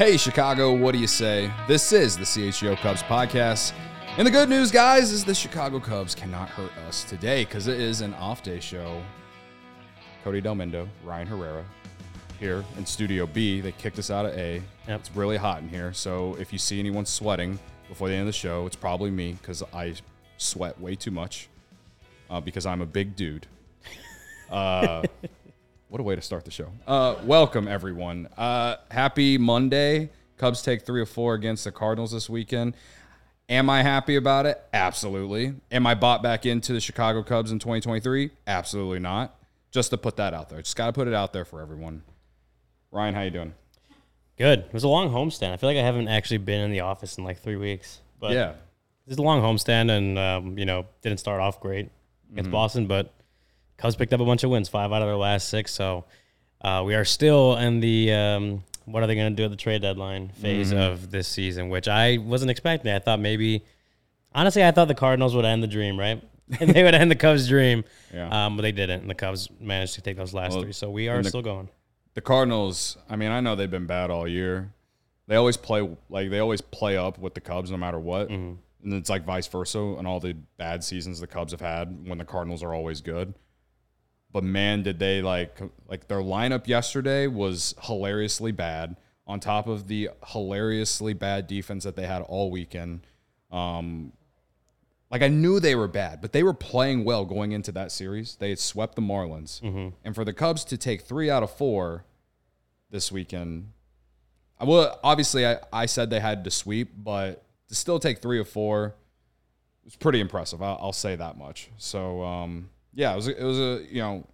Hey, Chicago, what do you say? This is the CHGO Cubs podcast. And the good news, guys, is the Chicago Cubs cannot hurt us today because it is an off day show. Cody Delmendo, Ryan Herrera here in Studio B. They kicked us out of A. Yep. It's really hot in here. So if you see anyone sweating before the end of the show, it's probably me because I sweat way too much uh, because I'm a big dude. Uh, what a way to start the show. Uh, welcome, everyone. Uh, happy Monday. Cubs take three or four against the Cardinals this weekend. Am I happy about it? Absolutely. Am I bought back into the Chicago Cubs in 2023? Absolutely not. Just to put that out there. Just got to put it out there for everyone. Ryan, how you doing? Good. It was a long homestand. I feel like I haven't actually been in the office in like three weeks. But yeah. Is a long homestand and, um, you know, didn't start off great against Mm-hmm. Boston, but Cubs picked up a bunch of wins, five out of their last six. So uh, we are still in the um, what are they going to do at the trade deadline phase Mm-hmm. of this season, which I wasn't expecting. I thought maybe, honestly, I thought the Cardinals would end the dream, right? and they would end the Cubs' dream. Yeah. Um, but they didn't. And the Cubs managed to take those last Well, three. So we are the- still going. The Cardinals, I mean, I know they've been bad all year. They always play like they always play up with the Cubs no matter what. Mm-hmm. And it's like vice versa And all the bad seasons the Cubs have had when the Cardinals are always good. But man, did they like like their lineup yesterday was hilariously bad on top of the hilariously bad defense that they had all weekend. Um like I knew they were bad, but they were playing well going into that series. They had swept the Marlins. And for the Cubs to take 3 out of 4 this weekend. I will obviously I, I said they had to sweep, but to still take 3 or 4 was pretty impressive. I'll, I'll say that much. So um yeah, it was a, it was a you know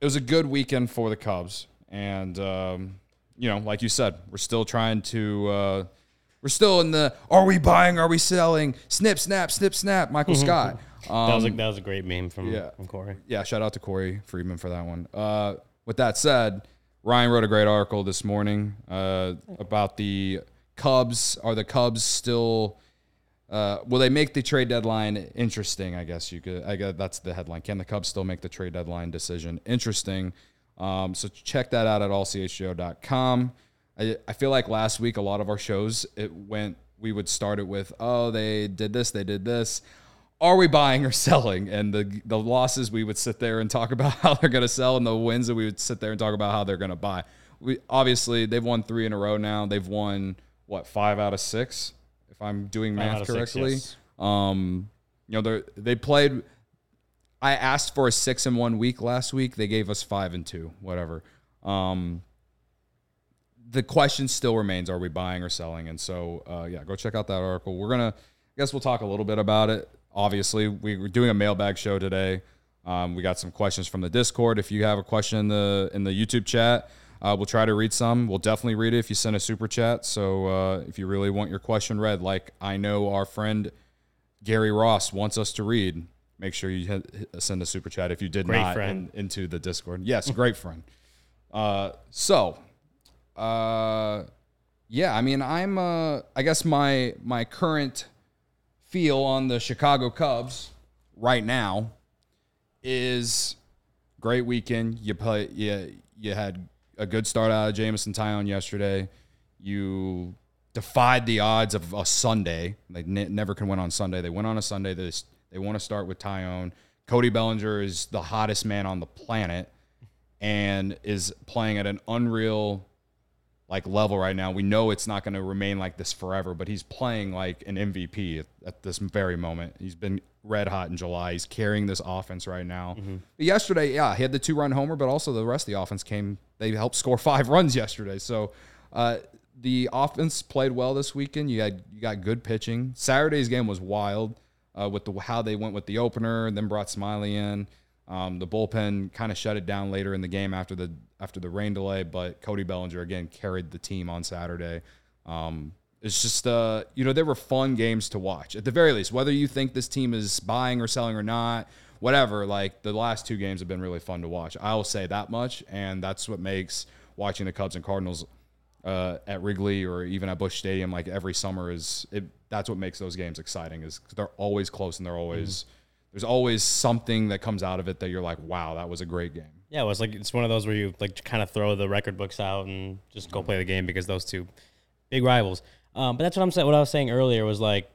it was a good weekend for the Cubs, and um, you know, like you said, we're still trying to. Uh, we're still in the are we buying, are we selling? Snip, snap, snip, snap. Michael Scott. Um, That was, a, that was a great meme from, yeah. from Corey. yeah, shout out to Corey Friedman for that one. Uh, with that said, Ryan wrote a great article this morning uh, about the Cubs. Are the Cubs still? Uh, will they make the trade deadline interesting? I guess you could. I guess that's the headline. Can the Cubs still make the trade deadline decision interesting? Um, so check that out at allchgo.com. I, I feel like last week a lot of our shows it went. We would start it with, oh, they did this, they did this are we buying or selling? And the the losses we would sit there and talk about how they're going to sell, and the wins that we would sit there and talk about how they're going to buy. We obviously they've won three in a row now. They've won what five out of six, I'm doing Five math of six, correctly. yes. Um, you know they they played. I asked for a six and one week last week. They gave us five and two, whatever. Um, the question still remains: Are we buying or selling? And so, uh, yeah, go check out that article. We're gonna, I guess, we'll talk a little bit about it. Obviously, we were doing a mailbag show today. Um, we got some questions from the Discord. If you have a question in the in the YouTube chat, uh, we'll try to read some. We'll definitely read it if you send a super chat. So uh, if you really want your question read, like I know our friend Gary Ross wants us to read, make sure you send a super chat if you did Great not friend. in- into the Discord. Yes, great friend. Uh, so, uh, yeah, I mean, I'm, uh, I guess my my current feel on the Chicago Cubs right now is great weekend. You play, you you had a good start out of Jameson Taillon yesterday. You defied the odds of a Sunday. They ne- never can win on Sunday. They went on a Sunday. They they want to start with Taillon. Cody Bellinger is the hottest man on the planet and is playing at an unreal like level right now. We know it's not going to remain like this forever, but he's playing like an MVP at, at this very moment. He's been red hot in July. He's carrying this offense right now. But yesterday, yeah, he had the two run homer, but also the rest of the offense came. They helped score five runs yesterday. So uh, the offense played well this weekend. You had you got good pitching. Saturday's game was wild uh, with the how they went with the opener and then brought Smyly in. Um, the bullpen kind of shut it down later in the game after the after the rain delay, but Cody Bellinger again carried the team on Saturday. Um, it's just uh, you know, they were fun games to watch. At the very least, whether you think this team is buying or selling or not, whatever, like the last two games have been really fun to watch. I'll say that much, and that's what makes watching the Cubs and Cardinals uh, at Wrigley or even at Busch Stadium like every summer is it. That's what makes those games exciting is they're always close and they're always mm-hmm. there's always something that comes out of it that you're like, wow, that was a great game. Yeah, it was like it's one of those where you like kind of throw the record books out and just go play the game because those two big rivals. Um, but that's what I'm saying. What I was saying earlier was like,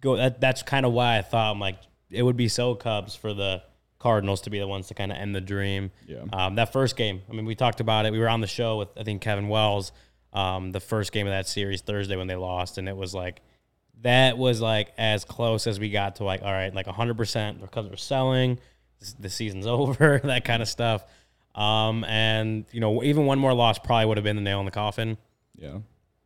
go. That, that's kind of why I thought I'm like it would be so Cubs for the Cardinals to be the ones to kind of end the dream. Yeah. Um, that first game. I mean, we talked about it. We were on the show with I think Kevin Wells. Um, the first game of that series Thursday when they lost, and it was like that was like as close as we got to like all right, like 100 percent the Cubs are selling. The season's over, that kind of stuff. Um, and you know, even one more loss probably would have been the nail in the coffin. Yeah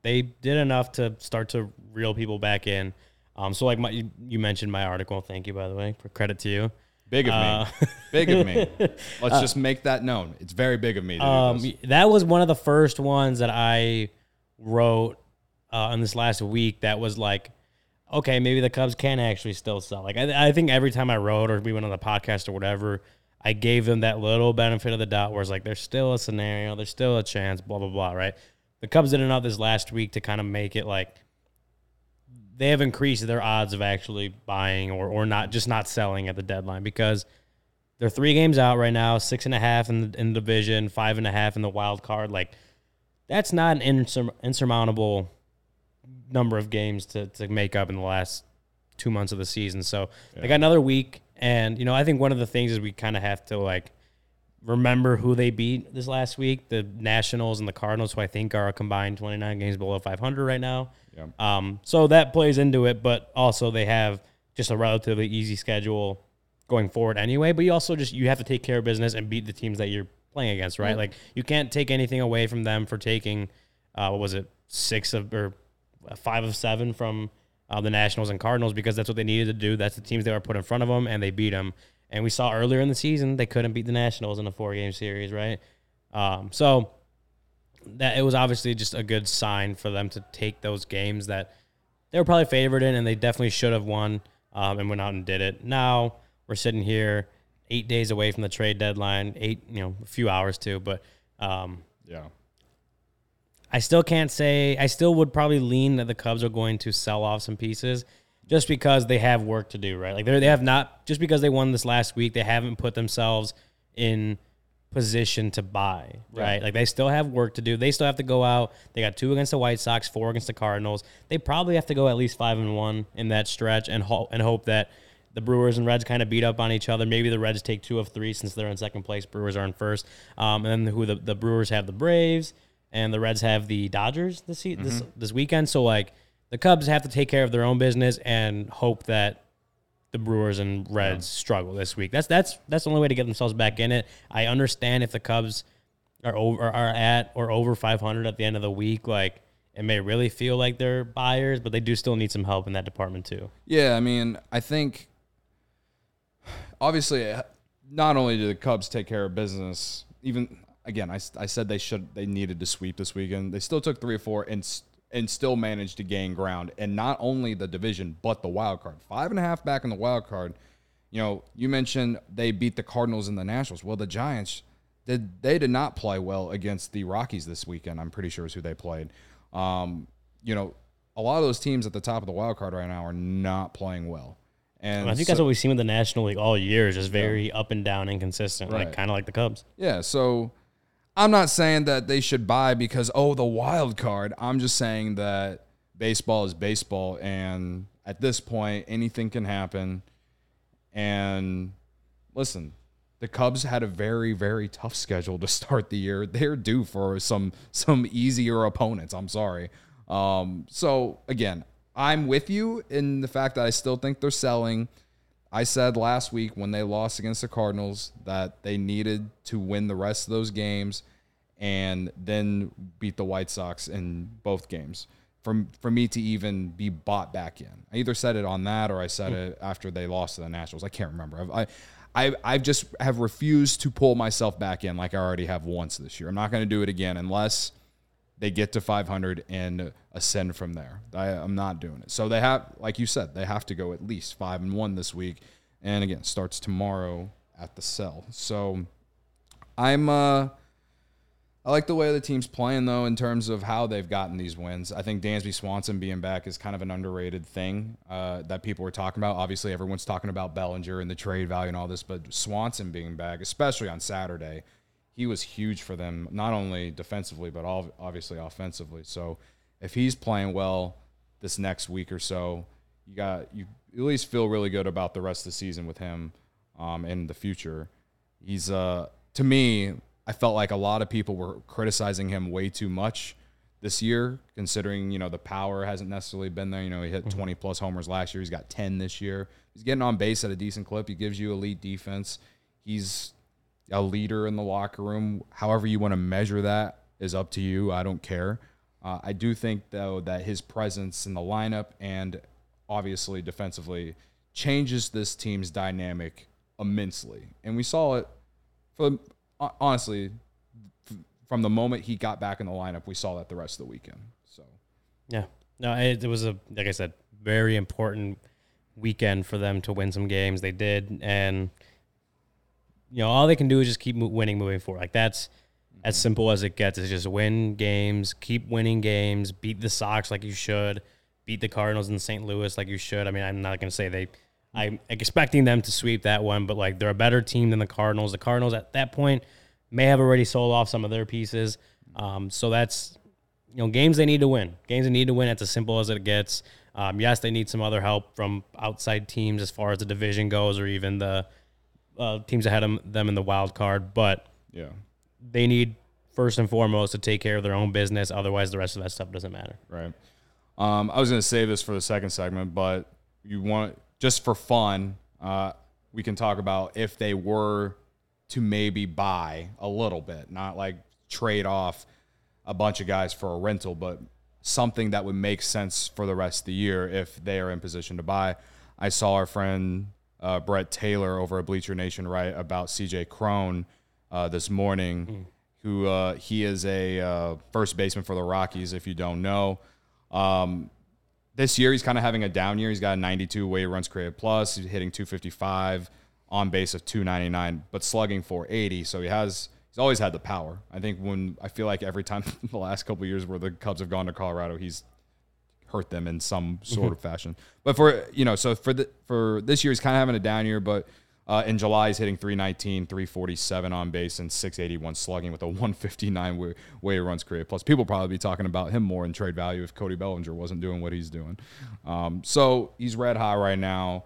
they did enough to start to reel people back in. Um, so like my, you, you, mentioned my article. Thank you, by the way, for credit to you. Big of uh, me. big of me. Let's uh, just make that known. It's very big of me. Um, that was one of the first ones that I wrote uh, in this last week. That was like, okay, maybe the Cubs can actually still sell. Like I, I think every time I wrote or we went on the podcast or whatever, I gave them that little benefit of the doubt where it's like there's still a scenario, there's still a chance, blah blah blah, right? The Cubs did enough this last week to kind of make it like they have increased their odds of actually buying or, or not just not selling at the deadline because they're three games out right now, six and a half in the, in the division, five and a half in the wild card. Like that's not an insur- insurmountable number of games to, to make up in the last two months of the season. So yeah. they got another week. And, you know, I think one of the things is we kind of have to like remember who they beat this last week the Nationals and the Cardinals, who I think are a combined 29 games below 500 right now. Yeah. Um, so that plays into it, but also they have just a relatively easy schedule going forward anyway. But you also just you have to take care of business and beat the teams that you're playing against, right? Like you can't take anything away from them for taking uh, what was it six of or five of seven from uh, the Nationals and Cardinals because that's what they needed to do. That's the teams they were put in front of them, and they beat them. And we saw earlier in the season they couldn't beat the Nationals in a four game series, right? Um, so that it was obviously just a good sign for them to take those games that they were probably favored in, and they definitely should have won, um, and went out and did it. Now we're sitting here eight days away from the trade deadline, eight you know a few hours too, but um, yeah. I still can't say. I still would probably lean that the Cubs are going to sell off some pieces just because they have work to do, right? Like they they have not just because they won this last week, they haven't put themselves in position to buy, right? Yeah. Like they still have work to do. They still have to go out. They got two against the White Sox, four against the Cardinals. They probably have to go at least five and one in that stretch, and ho- and hope that the Brewers and Reds kind of beat up on each other. Maybe the Reds take two of three since they're in second place. Brewers are in first, um, and then who the, the Brewers have the Braves, and the Reds have the Dodgers this mm-hmm. this this weekend. So like the Cubs have to take care of their own business and hope that the Brewers and Reds yeah. struggle this week. That's that's that's the only way to get themselves back in it. I understand if the Cubs are over are at or over 500 at the end of the week, like it may really feel like they're buyers, but they do still need some help in that department too. Yeah, I mean, I think obviously uh, not only do the Cubs take care of business, even again, I, I said they should they needed to sweep this weekend. They still took three or four and and still managed to gain ground. And not only the division, but the wild card. Five and a half back in the wild card. You know, you mentioned they beat the Cardinals and the Nationals. Well, the Giants did they did not play well against the Rockies this weekend. I'm pretty sure is who they played. Um, you know, a lot of those teams at the top of the wild card right now are not playing well. And I think so, that's what we've seen with the National League all year, is just very yeah. up and down, inconsistent, right. like kind of like the Cubs. Yeah. So I'm not saying that they should buy because oh the wild card. I'm just saying that baseball is baseball and at this point anything can happen. And listen, the Cubs had a very very tough schedule to start the year. They're due for some some easier opponents. I'm sorry. Um, so again, I'm with you in the fact that I still think they're selling. I said last week when they lost against the Cardinals that they needed to win the rest of those games and then beat the White Sox in both games for, for me to even be bought back in. I either said it on that or I said it after they lost to the Nationals. I can't remember. I, I I just have refused to pull myself back in like I already have once this year. I'm not going to do it again unless they get to 500 and ascend from there. I, I'm not doing it. So they have, like you said, they have to go at least five and one this week, and again starts tomorrow at the cell. So I'm uh I like the way the team's playing though in terms of how they've gotten these wins. I think Dansby Swanson being back is kind of an underrated thing uh, that people were talking about. Obviously, everyone's talking about Bellinger and the trade value and all this, but Swanson being back, especially on Saturday, he was huge for them, not only defensively but all, obviously offensively. So if he's playing well this next week or so, you got you at least feel really good about the rest of the season with him um, in the future. He's uh to me I felt like a lot of people were criticizing him way too much this year, considering you know the power hasn't necessarily been there. You know, he hit 20 plus homers last year. He's got 10 this year. He's getting on base at a decent clip. He gives you elite defense. He's a leader in the locker room. However you want to measure that is up to you. I don't care. Uh, I do think though that his presence in the lineup and obviously defensively changes this team's dynamic immensely, and we saw it for honestly, from the moment he got back in the lineup, we saw that the rest of the weekend. So, yeah, no, it, it was a like I said, very important weekend for them to win some games. They did, and you know, all they can do is just keep winning moving forward. Like that's as mm-hmm. simple as it gets. Is just win games, keep winning games, beat the Sox like you should, beat the Cardinals in St. Louis like you should. I mean, I'm not going to say they I'm expecting them to sweep that one, but like they're a better team than the Cardinals. The Cardinals at that point may have already sold off some of their pieces. Um, so that's you know games they need to win. Games they need to win. It's as simple as it gets. Um, yes, they need some other help from outside teams as far as the division goes, or even the uh, teams ahead of them in the wild card. But yeah, they need first and foremost to take care of their own business. Otherwise, the rest of that stuff doesn't matter. Right. Um, I was going to save this for the second segment, but you want just for fun, uh, we can talk about if they were to maybe buy a little bit, not like trade off a bunch of guys for a rental, but something that would make sense for the rest of the year if they are in position to buy. I saw our friend uh, Brett Taylor over at Bleacher Nation write about CJ Cron uh, this morning, mm. who uh, he is a uh, first baseman for the Rockies. If you don't know, um, this year he's kind of having a down year. He's got a 92 weight runs created plus. He's hitting 255 on base of 299, but slugging 480. So he has he's always had the power. I think when I feel like every time the last couple years where the Cubs have gone to Colorado, he's hurt them in some sort of fashion. But for you know, so for the for this year he's kind of having a down year, but uh, in July, he's hitting 319, 347 on base, and 681 slugging with a 159 way, way runs created. Plus, people probably be talking about him more in trade value if Cody Bellinger wasn't doing what he's doing. Um, so he's red hot right now.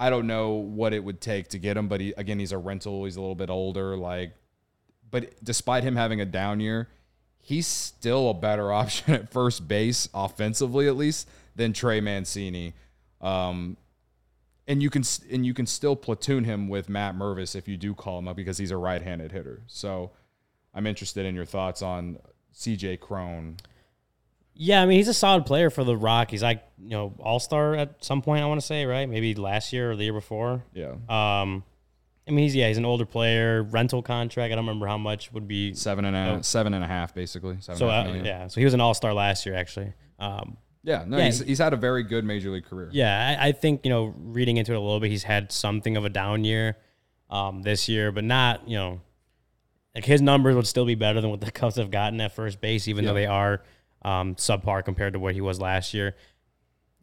I don't know what it would take to get him, but he, again, he's a rental. He's a little bit older. Like, but despite him having a down year, he's still a better option at first base, offensively at least, than Trey Mancini. Um, and you can and you can still platoon him with Matt Mervis if you do call him up because he's a right-handed hitter. So I'm interested in your thoughts on CJ Cron. Yeah, I mean he's a solid player for the Rockies. I you know All Star at some point I want to say right, maybe last year or the year before. Yeah. Um, I mean he's yeah he's an older player, rental contract. I don't remember how much would be seven and a oh. seven and a half basically. so uh, yeah, so he was an All Star last year actually. Um, yeah, no, yeah. He's, he's had a very good major league career. Yeah, I, I, think you know, reading into it a little bit, he's had something of a down year um, this year, but not you know, like his numbers would still be better than what the Cubs have gotten at first base, even yeah. though they are um, subpar compared to what he was last year.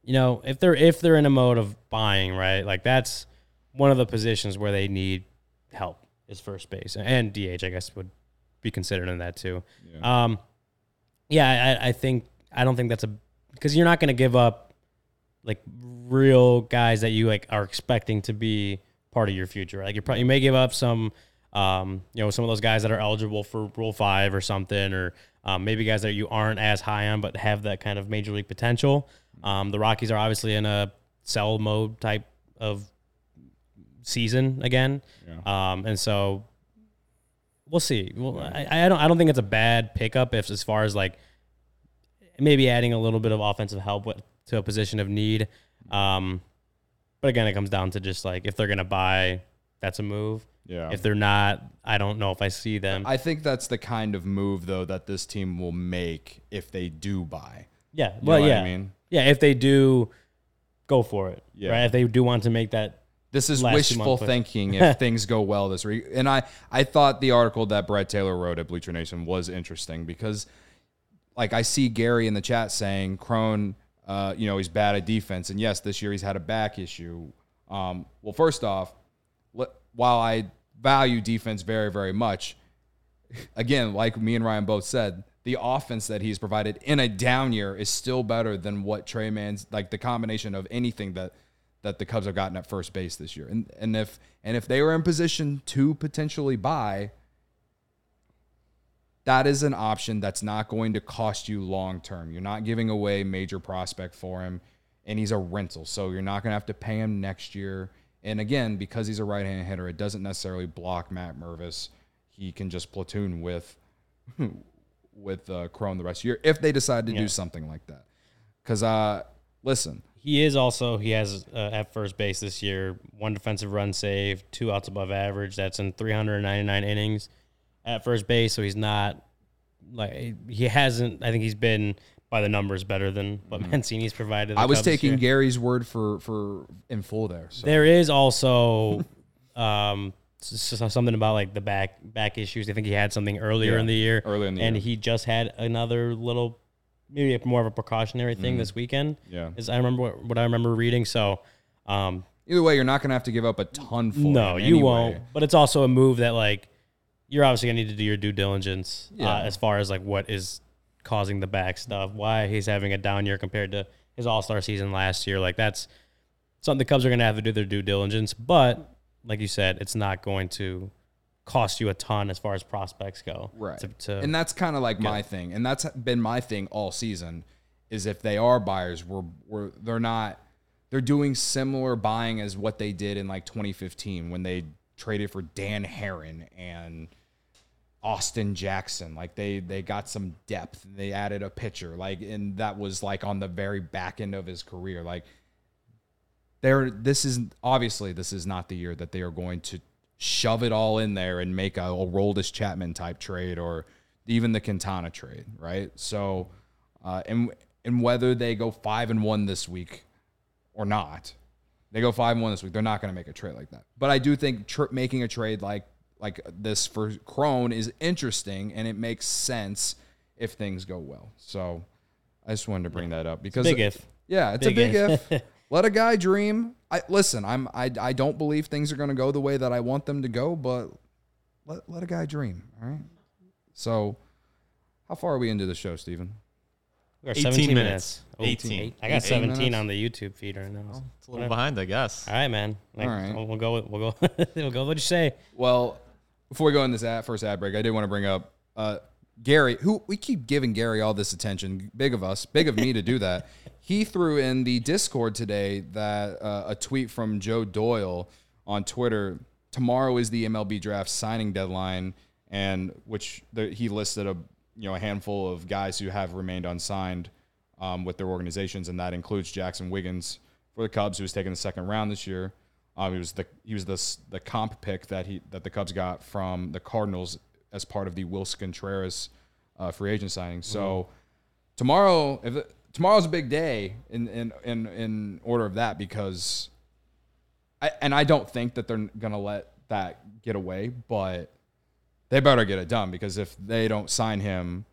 You know, if they're if they're in a mode of buying, right, like that's one of the positions where they need help is first base and DH. I guess would be considered in that too. Yeah, um, yeah I, I think I don't think that's a because you're not going to give up like real guys that you like are expecting to be part of your future. Like you probably you may give up some, um, you know, some of those guys that are eligible for Rule Five or something, or um, maybe guys that you aren't as high on but have that kind of major league potential. Um, the Rockies are obviously in a sell mode type of season again, yeah. um, and so we'll see. Well, I, I don't I don't think it's a bad pickup if as far as like maybe adding a little bit of offensive help with, to a position of need. Um, but again, it comes down to just like if they're going to buy, that's a move. Yeah. If they're not, I don't know if I see them. I think that's the kind of move though that this team will make if they do buy. yeah. know Well, what I yeah. mean? Yeah. If they do, go for it. Yeah. Right. If they do want to make that. This is wishful thinking if things go well this week. And I, I thought the article that Brett Taylor wrote at Bleacher Nation was interesting because, like, I see Gary in the chat saying Cron, uh, you know, he's bad at defense. And yes, this year he's had a back issue. Um, well, first off, while I value defense very, very much, again, like me and Ryan both said, the offense that he's provided in a down year is still better than what Trey Man's like the combination of anything that that the Cubs have gotten at first base this year. And and if and if they were in position to potentially buy, that is an option that's not going to cost you long term. You're not giving away major prospect for him, and he's a rental, so you're not going to have to pay him next year. And again, because he's a right-handed hitter, it doesn't necessarily block Matt Mervis. He can just platoon with with uh, Cron the rest of the year if they decide to Yeah. do something like that. Because uh, listen, He is also he has uh, at first base this year one defensive run save, two outs above average. That's in 399 innings at first base. So he's not like he hasn't. I think he's been by the numbers better than what Mancini's provided. the Mm-hmm. I was Cubs taking. Gary's word for for in full there. So. There is also um, something about like the back back issues. I think he had something earlier Yeah, in the year. earlier in the and year. he just had another little, maybe more of a precautionary thing this weekend. Mm-hmm. Yeah. is I remember what, what I remember reading. So, um, Either way, you're not going to have to give up a ton for no, him you anyway. won't. But it's also a move that like you're obviously gonna need to do your due diligence Yeah. uh, as far as like what is causing the back stuff, why he's having a down year compared to his All Star season last year. Like that's something the Cubs are gonna have to do their due diligence. But like you said, it's not going to cost you a ton as far as prospects go. Right. To, to- and that's kind of like my thing. And that's been my thing all season is if they are buyers, we're, we're they're not they're doing similar buying as what they did in like 2015 when they traded for Dan Haren and Austin Jackson. Like they they got some depth. They added a pitcher. Like and that was like on the very back end of his career. Like they're this is obviously this is not the year that they are going to shove it all in there and make a, a Aroldis Chapman type trade or even the Quintana trade, right? So, uh, and and whether they go five and one this week or not, they go five and one this week. They're not going to make a trade like that. But I do think tr- making a trade like like this for Cron is interesting and it makes sense if things go well. So I just wanted to bring that up because big if. yeah, it's Big a big if. if. Let a guy dream. I listen. I'm. I. I don't believe things are going to go the way that I want them to go, but let let a guy dream. All right. So, how far are we into the show, Stephen? We're 18 17 minutes. Oh, 18. eight. I got 18 17 minutes? on the YouTube feed right now. It's a little behind, I guess. All right, man. Like, All right. We'll, we'll go. With, we'll go. we'll go. What you say? Well, before we go in this ad, first ad break, I did want to bring up uh, Gary, who we keep giving Gary all this attention. Big of us, big of me to do that. He threw in the Discord today that uh, a tweet from Joe Doyle on Twitter. Tomorrow is the MLB draft signing deadline, and which the, he listed a you know a handful of guys who have remained unsigned um, with their organizations, and that includes Jaxon Wiggins for the Cubs, who was taken the second round this year. Um, he was the he was the the comp pick that he that the Cubs got from the Cardinals as part of the Willson Contreras uh, free agent signing. So tomorrow, if it, tomorrow's a big day in in in in order of that because, I, and I don't think that they're gonna let that get away, but they better get it done because if they don't sign him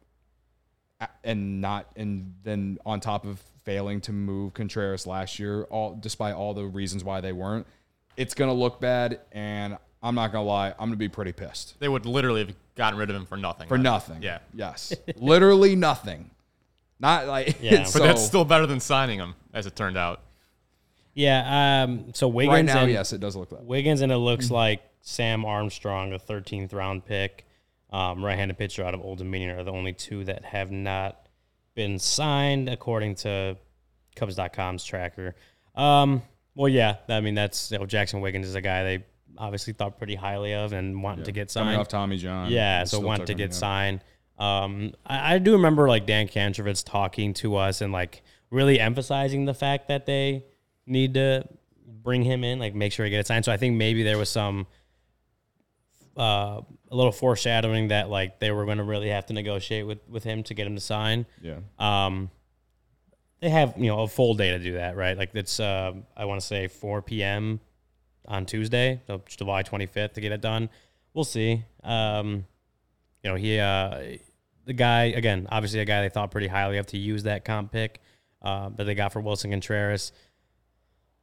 and not and then on top of failing to move Contreras last year, all despite all the reasons why they weren't, it's gonna look bad, and I'm not gonna lie, I'm gonna be pretty pissed They would literally have gotten rid of him for nothing. for right? nothing. Yeah. Yes. Literally nothing. Not like. Yeah. But so, that's still better than signing him, as it turned out. Yeah. Um. So Wiggins right now. and Yes, it does look that. Wiggins and it looks Mm-hmm. like Sam Armstrong, a 13th round pick, um, right-handed pitcher out of Old Dominion, are the only two that have not been signed according to Cubs.com's tracker. Um. Well, yeah. I mean, that's you know, Jaxon Wiggins is a guy they obviously thought pretty highly of and wanting to get signed. Coming off Tommy John. Yeah, so still want to get yeah. signed. Um, I, I do remember like Dan Kantrovitz talking to us and like really emphasizing the fact that they need to bring him in, like make sure he gets signed. So I think maybe there was some uh, a little foreshadowing that like they were going to really have to negotiate with with him to get him to sign. Yeah. Um, they have you know a full day to do that, right? Like it's uh, I want to say 4 p.m. on Tuesday, so July 25th to get it done. We'll see. Um, you know he uh, the guy again, obviously a guy they thought pretty highly of to use that comp pick uh, that they got for Willson Contreras.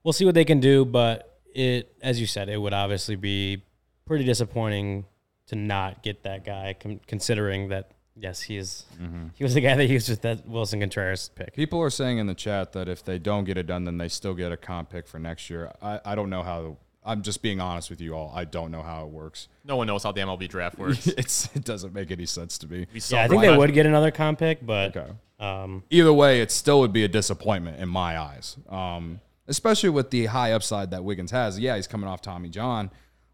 We'll see what they can do, but it as you said, it would obviously be pretty disappointing to not get that guy, con- considering that yes, he is he was the guy that used with that Willson Contreras pick. People are saying in the chat that if they don't get it done, then they still get a comp pick for next year. I, I don't know how. I'm just being honest with you all. I don't know how it works. No one knows how the MLB draft works. It's it doesn't make any sense to me. Yeah, I think they would get another comp pick, but Okay. um, Either way, it still would be a disappointment in my eyes. Um, especially with the high upside that Wiggins has. Yeah, he's coming off Tommy John,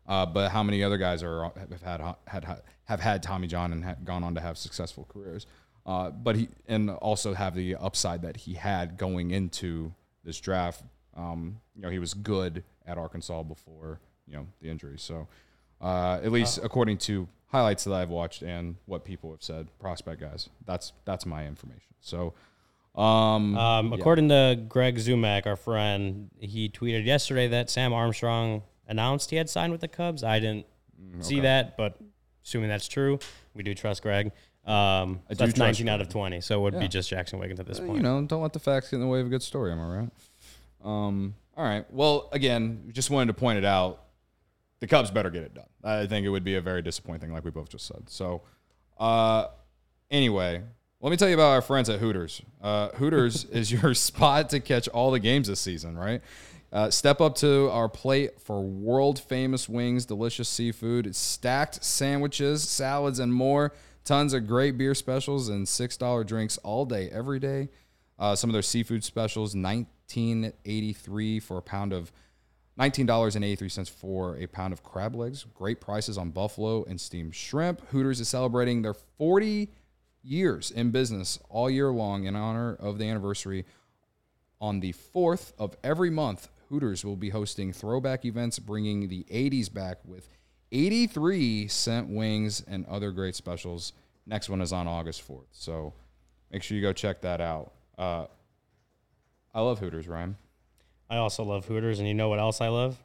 uh, but how many other guys are have had had have had Tommy John and ha- gone on to have successful careers? Uh, but he and also have the upside that he had going into this draft. Um, you know, he was good at Arkansas before you know the injury. So, uh, at least according to highlights that I've watched and what people have said, prospect guys, that's that's my information. So, um, um, according to Greg Zumach, our friend, he tweeted yesterday that Sam Armstrong announced he had signed with the Cubs. I didn't Mm, see that, but assuming that's true, we do trust Greg. Um, so do that's trust 19 out of 20, so it would Yeah. be just Jaxon Wiggins at this point. you know, don't let the facts get in the way of a good story. Am I right? Um, all right. Well, again, just wanted to point it out. The Cubs better get it done. I think it would be a very disappointing thing, like we both just said. So, uh, anyway, let me tell you about our friends at Hooters. Uh, Hooters is your spot to catch all the games this season, right? Uh, step up to our plate for world famous wings, delicious seafood, stacked sandwiches, salads, and more. Tons of great beer specials and $6 drinks all day, every day. Uh, some of their seafood specials, nine, Eighteen eighty-three for a pound of $19.83 for a pound of crab legs. Great prices on buffalo and steamed shrimp. Hooters is celebrating their 40 years in business all year long in honor of the anniversary. On the 4th of every month, Hooters will be hosting throwback events, bringing the 80s back with 83 cent wings and other great specials. Next one is on August 4th. So make sure you go check that out. Uh, I love Hooters, Ryan. I also love Hooters, and you know what else I love?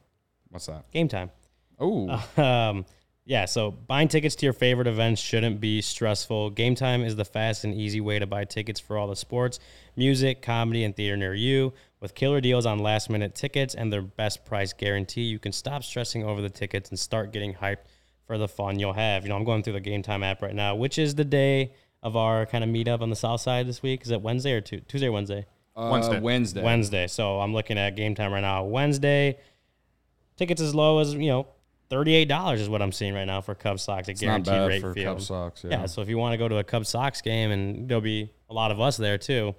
What's that? Game time. Oh, Um, yeah, so buying tickets to your favorite events shouldn't be stressful. Game Time is the fast and easy way to buy tickets for all the sports, music, comedy, and theater near you. With killer deals on last minute tickets and their best price guarantee, you can stop stressing over the tickets and start getting hyped for the fun you'll have. You know, I'm going through the Game Time app right now, which is the day of our kind of meetup on the south side this week. Is it Wednesday or Tu- Tuesday or Wednesday? Uh, Wednesday. Wednesday. Wednesday. So I'm looking at game time right now. Wednesday, tickets as low as you know, thirty-eight dollars is what I'm seeing right now for Cubs Sox at It's not guaranteed bad rate for field. Cubs Sox. yeah. Yeah. so if you want to go to a Cubs Sox game and there'll be a lot of us there too,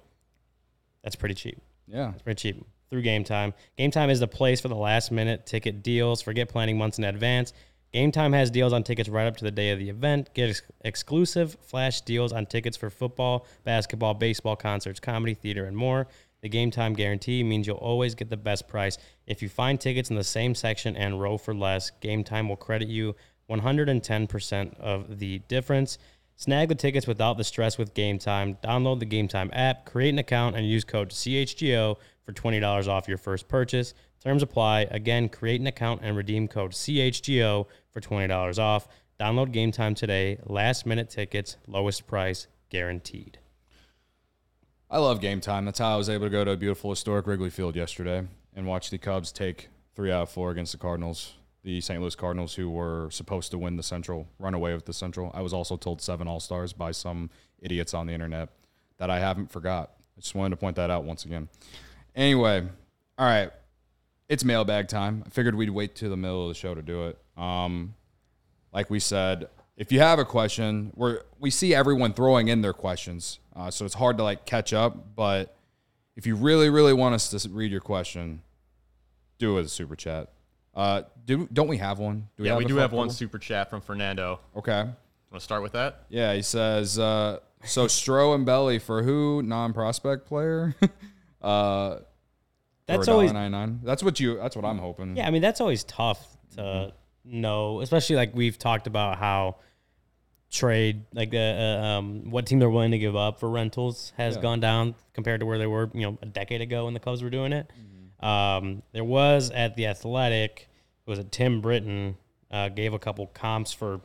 that's pretty cheap. yeah. It's pretty cheap through Game Time. Game Time is the place for the last minute ticket deals. Forget planning months in advance. Game Time has deals on tickets right up to the day of the event. Get ex- exclusive flash deals on tickets for football, basketball, baseball, concerts, comedy, theater, and more. The Game Time guarantee means you'll always get the best price. If you find tickets in the same section and row for less, Game Time will credit you 110% of the difference. Snag the tickets without the stress with Game Time. Download the Game Time app, create an account, and use code CHGO for $20 off your first purchase. Terms apply. Again, create an account and redeem code CHGO for $20 off. Download Game Time today. Last minute tickets, lowest price guaranteed. I love game time. That's how I was able to go to a beautiful historic Wrigley Field yesterday and watch the Cubs take three out of four against the Cardinals, the St. Louis Cardinals, who were supposed to win the Central, run away with the Central. I was also told seven All Stars by some idiots on the internet that I haven't forgot. I just wanted to point that out once again. Anyway, all right, it's mailbag time. I figured we'd wait to the middle of the show to do it. Um, like we said, if you have a question, we're we see everyone throwing in their questions, uh, so it's hard to like catch up. But if you really, really want us to read your question, do it with a super chat. Uh, do don't we have one? Do yeah, we do have couple? one super chat from Fernando. Okay. Want to start with that? Yeah, he says, uh, so Stro and Belly for who? Non prospect player? uh, That's for always $1.99. That's what you. That's what I'm hoping. Yeah, I mean that's always tough to know, especially like we've talked about how trade like the uh, um, what teams are willing to give up for rentals has Yeah. gone down compared to where they were, you know, a decade ago when the Cubs were doing it. Mm-hmm. Um, there was at the Athletic, it was a Tim Britton uh, gave a couple comps for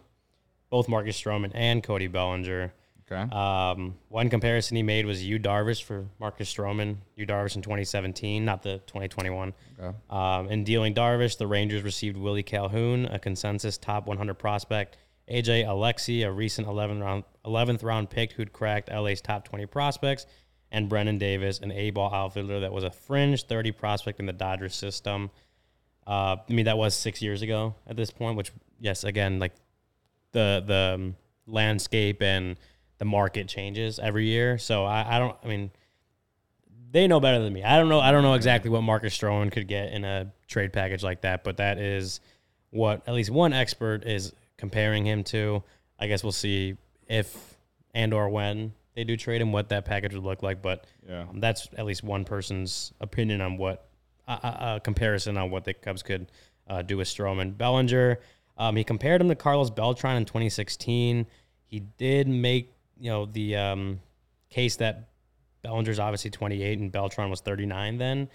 both Marcus Stroman and Cody Bellinger. Okay. Um, one comparison he made was Yu Darvish for Marcus Stroman. Yu Darvish in 2017, not the 2021. Okay. Um, in dealing Darvish, the Rangers received Willie Calhoun, a consensus top 100 prospect, AJ Alexy, a recent 11th round 11th round pick who'd cracked LA's top 20 prospects, and Brendon Davis, an A-ball outfielder that was a fringe 30 prospect in the Dodgers system. Uh, I mean, that was six years ago at this point. Which, yes, again, like the the um, landscape and the market changes every year. So I, I don't. I mean, they know better than me. I don't know. I don't know exactly what Marcus Stroman could get in a trade package like that, but that is what at least one expert is comparing him to. I guess we'll see if and or when they do trade him, what that package would look like. But Yeah. um, that's at least one person's opinion on what a uh, uh, comparison on what the Cubs could uh, do with Stroman. Bellinger, um, he compared him to Carlos Beltran in 2016. He did make you know the um, case that Bellinger's obviously 28 and Beltran was 39 then.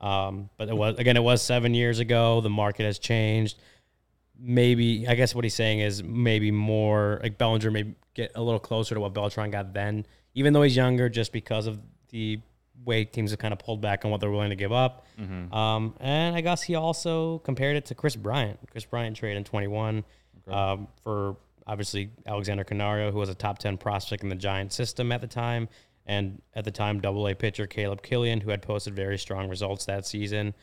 Um, but it was again, it was seven years ago. The market has changed. Maybe I guess what he's saying is maybe more like Bellinger may get a little closer to what Beltran got then, even though he's younger, just because of the way teams have kind of pulled back on what they're willing to give up. Um, and I guess he also compared it to Kris Bryant. Kris Bryant trade in 21 um, for obviously Alexander Canario, who was a top 10 prospect in the Giant system at the time. And at the time, double A pitcher Caleb Killian, who had posted very strong results that season.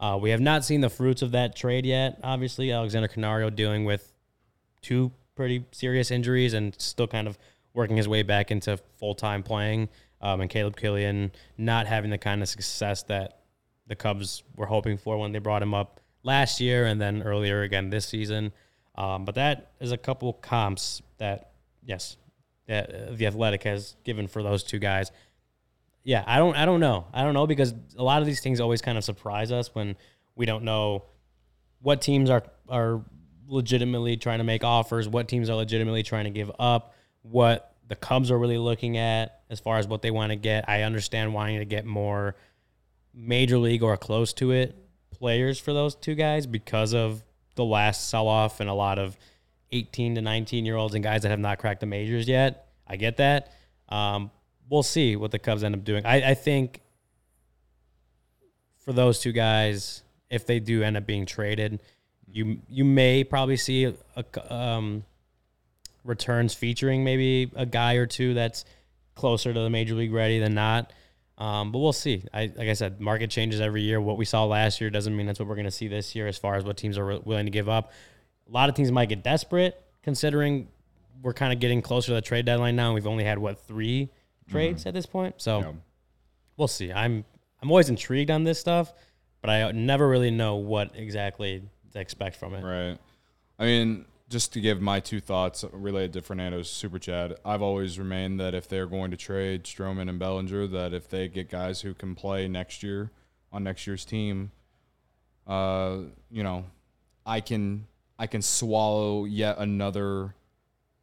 Uh, we have not seen the fruits of that trade yet. Obviously, Alexander Canario dealing with two pretty serious injuries and still kind of working his way back into full time playing. Um, and Caleb Killian not having the kind of success that the Cubs were hoping for when they brought him up last year and then earlier again this season. Um, but that is a couple comps that, yes, that uh, the Athletic has given for those two guys. Yeah, I don't, I don't know, I don't know because a lot of these things always kind of surprise us when we don't know what teams are are legitimately trying to make offers, what teams are legitimately trying to give up, what the Cubs are really looking at as far as what they want to get. I understand wanting to get more major league or close to it players for those two guys because of the last sell off and a lot of 18 to 19 year olds and guys that have not cracked the majors yet. I get that. Um, we'll see what the Cubs end up doing. I, I think for those two guys, if they do end up being traded, you you may probably see a, um, returns featuring maybe a guy or two that's closer to the major league ready than not. Um, but we'll see. I like I said, market changes every year. What we saw last year doesn't mean that's what we're going to see this year as far as what teams are willing to give up. A lot of teams might get desperate considering we're kind of getting closer to the trade deadline now. And we've only had what three trades at this point, so Yeah. we'll see. I'm I'm always intrigued on this stuff, but I never really know what exactly to expect from it. Right. I mean, just to give my two thoughts related to Fernando's super chat, I've always remained that if they're going to trade Stroman and Bellinger, that if they get guys who can play next year on next year's team, uh, you know, I can I can swallow yet another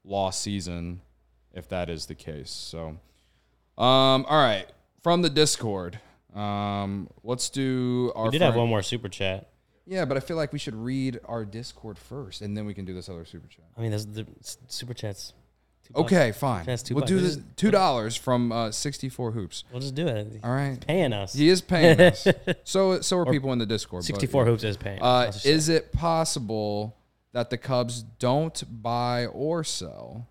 lost season if that is the case. So, um, all right, from the Discord, um, let's do our. We did have one more super chat. Yeah, but I feel like we should read our Discord first, and then we can do this other super chat. I mean, there's the s- super chats. Two bucks. Okay, fine. That's two we'll do this two dollars from uh, sixty four hoops. We'll just do it. All right. Paying us. He is paying us. So so are people in the Discord. but, 64 yeah. hoops is paying. Uh, Let's just say. is it possible that the Cubs don't buy or sell?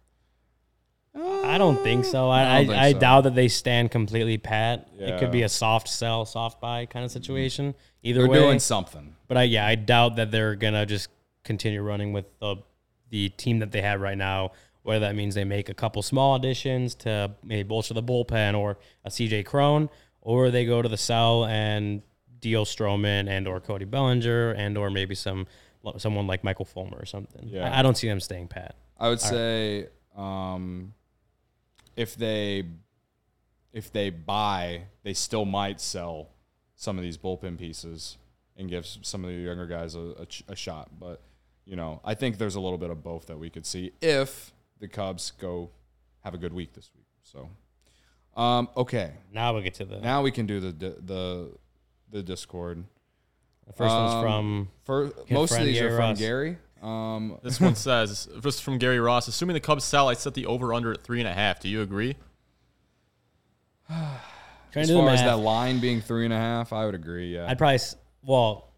I don't think so. I I I, don't think I so. doubt that they stand completely pat. It could be a soft sell, soft buy kind of situation. Either way, They're way, doing something. But I yeah, I doubt that they're gonna just continue running with the the team that they have right now. Whether that means they make a couple small additions to maybe bolster the bullpen or a CJ Cron, or they go to the cell and deal Stroman and or Cody Bellinger and or maybe some someone like Michael Fulmer or something. Yeah. I, I don't see them staying pat. I would say um, if they if they buy, they still might sell some of these bullpen pieces and give some of the younger guys a, a, ch- a shot. But you know, I think there's a little bit of both that we could see if the Cubs go have a good week this week. So, um, okay, Now we'll get to the, now we can do the the the, the Discord. the first um, one's from For most of these Gary are from Ross. Gary. Um, This one says, this is from Gary Ross. Assuming the Cubs sell, I set the over under at three and a half. Do you agree? as to do the far as that line being three and a half, I would agree. Yeah, I'd probably s- well,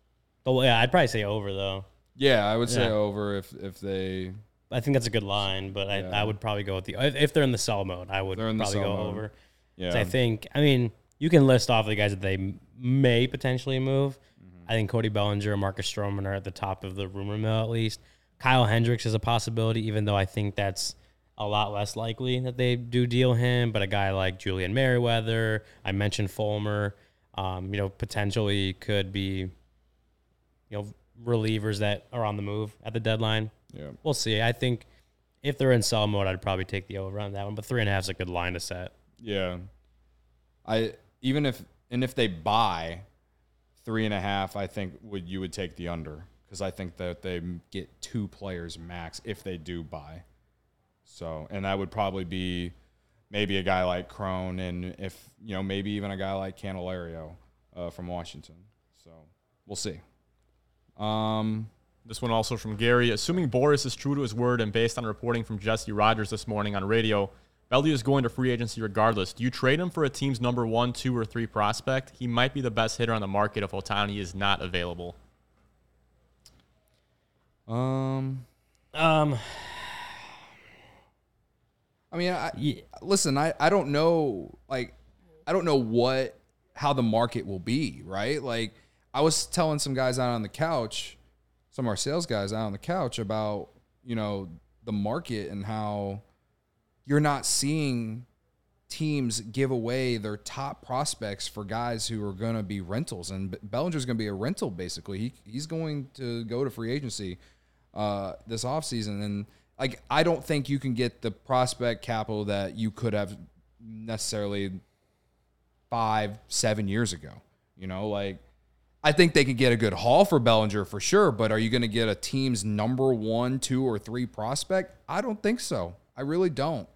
the, yeah, I'd probably say over though. yeah, I would say Yeah. over if if they I think that's a good line, but I, Yeah. I would probably go with the if, if they're in the sell mode, I would They're in the probably sell go mode. over. 'Cause yeah I think I mean you can list off the guys that they m- may potentially move. Mm-hmm. I think Cody Bellinger and Marcus Stroman are at the top of the rumor mill at least. Kyle Hendricks is a possibility, even though I think that's a lot less likely that they do deal him. But a guy like Julian Merryweather, I mentioned Fulmer, um, you know, potentially could be, you know, relievers that are on the move at the deadline. yeah. We'll see. I think if they're in sell mode, I'd probably take the over on that one. But three and a half is a good line to set. Yeah. I even if and if they buy three and a half, I think would you would take the under because I think that they get two players max if they do buy. So and that would probably be maybe a guy like Cron and if you know maybe even a guy like Candelario uh, from Washington. So we'll see. Um. This one also from Gary. Assuming Boras is true to his word and based on reporting from Jesse Rogers this morning on radio, Belly is going to free agency regardless. Do you trade him for a team's number one, two, or three prospect? He might be the best hitter on the market if Ohtani is not available. Um. Um, I mean, I, yeah, listen, I, I don't know, like, I don't know what, how the market will be, right? Like, I was telling some guys out on the couch, some of our sales guys out on the couch about, you know, the market and how you're not seeing teams give away their top prospects for guys who are going to be rentals. And Bellinger's going to be a rental, basically. He, he's going to go to free agency uh, this offseason. And, like, I don't think you can get the prospect capital that you could have necessarily five, seven years ago. You know, like, I think they could get a good haul for Bellinger for sure, but are you going to get a team's number one, two, or three prospect? I don't think so. I really don't.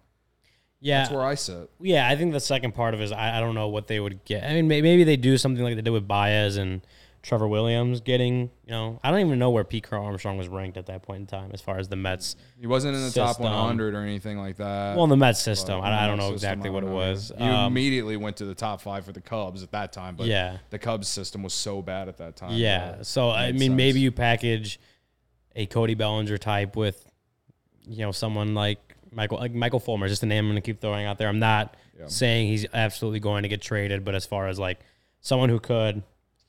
yeah, That's where I sit. yeah. I think the second part of it is I, I don't know what they would get. I mean, may- maybe they do something like they did with Baez and Trevor Williams getting. You know, I don't even know where Pete Crow Armstrong was ranked at that point in time as far as the Mets. He wasn't in the top 100 or anything like that. Well, in the Mets system, I, I don't know system, exactly what it know. was. He Um, immediately went to the top five for the Cubs at that time, but Yeah. the Cubs system was so bad at that time. Yeah. So I mean, sense. maybe you package a Cody Bellinger type with, you know, someone like Michael, like Michael Fulmer, just a name I'm going to keep throwing out there. I'm not saying he's absolutely going to get traded, but as far as like someone who could,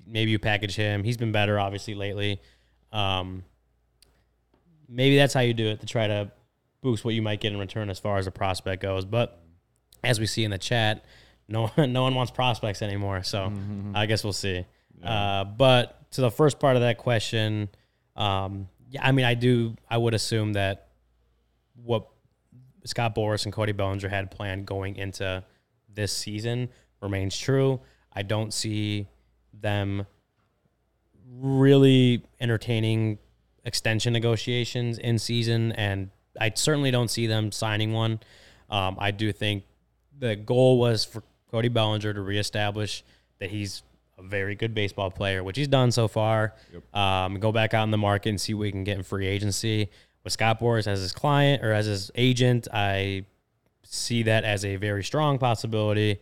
maybe you package him. He's been better, obviously, lately. Um, maybe that's how you do it to try to boost what you might get in return as far as a prospect goes. But as we see in the chat, no no one wants prospects anymore. So I guess we'll see. Uh, but to the first part of that question, um, yeah, I mean, I do. I would assume that what Scott Boras and Cody Bellinger had planned going into this season remains true. I don't see them really entertaining extension negotiations in season, and I certainly don't see them signing one. Um, I do think the goal was for Cody Bellinger to reestablish that he's a very good baseball player, which he's done so far. Um, go back out in the market and see what we can get in free agency. With Scott Boras as his client or as his agent, I see that as a very strong possibility.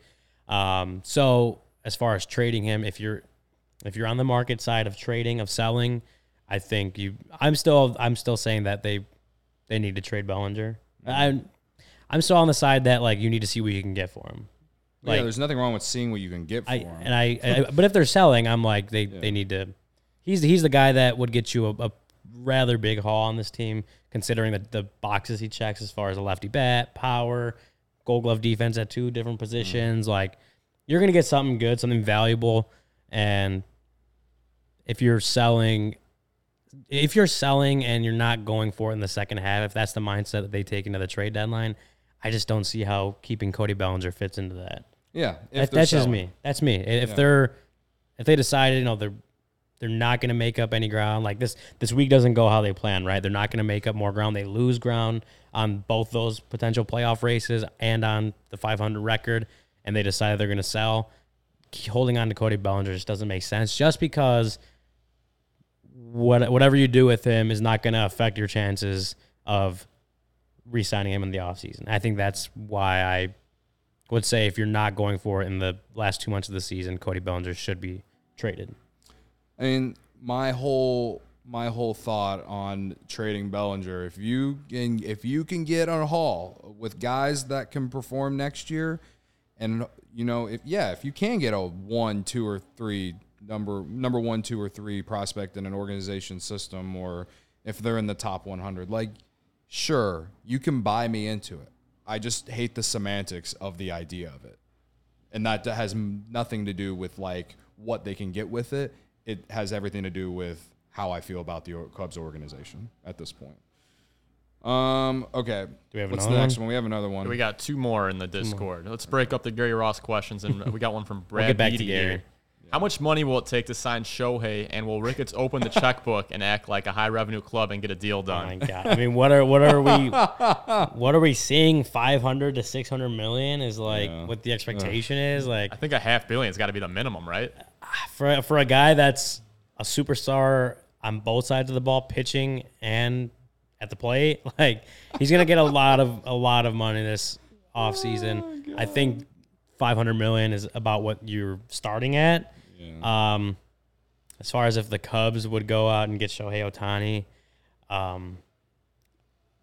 Um, so as far as trading him, if you're if you're on the market side of trading of selling, I think you. I'm still I'm still saying that they they need to trade Bellinger. Mm-hmm. I'm I'm still on the side that like you need to see what you can get for him. yeah, there's nothing wrong with seeing what you can get for I him. and I, I but if they're selling, I'm like they they need to. He's he's the guy that would get you a, a rather big haul on this team, considering the the boxes he checks as far as a lefty bat, power, Gold Glove defense at two different mm-hmm. positions. Like you're gonna get something good, something valuable, and if you're selling. If you're selling and you're not going for it in the second half, if that's the mindset that they take into the trade deadline, I just don't see how keeping Cody Bellinger fits into that. yeah, That, that's just me. That's me. If Yeah. they're if they decided, you know, they're they're not going to make up any ground. Like this this week doesn't go how they plan, right? They're not going to make up more ground. They lose ground on both those potential playoff races and on the 500 record, and they decide they're going to sell. Holding on to Cody Bellinger just doesn't make sense. Just because what whatever you do with him is not going to affect your chances of re-signing him in the offseason. I think that's why I would say if you're not going for it in the last two months of the season, Cody Bellinger should be traded. I mean, my whole my whole thought on trading Bellinger, if you can if you can get on a haul with guys that can perform next year, and you know, if yeah, if you can get a one, two, or three number number one, two, or three prospect in an organization system, or if they're in the top 100, like sure, you can buy me into it. I just hate the semantics of the idea of it, and that has nothing to do with like what they can get with it it has everything to do with how I feel about the Cubs organization at this point. Um. Okay. Do we have What's another the next one? one? We have another one. We got two more in the Discord. Let's break up the Gary Ross questions, and we got one from Brad get back to Gary. here. How much money will it take to sign Shohei, and will Ricketts open the checkbook and act like a high revenue club and get a deal Oh my done? god! I mean, what are what are we what are we seeing? Five hundred to six hundred million is like Yeah. what the expectation is. Like I think a half billion's got to be the minimum, right? for for a guy that's a superstar on both sides of the ball, pitching and at the plate, like he's gonna get a lot of a lot of money this offseason. I think five hundred million is about what you're starting at. Um, as far as if the Cubs would go out and get Shohei Ohtani, um,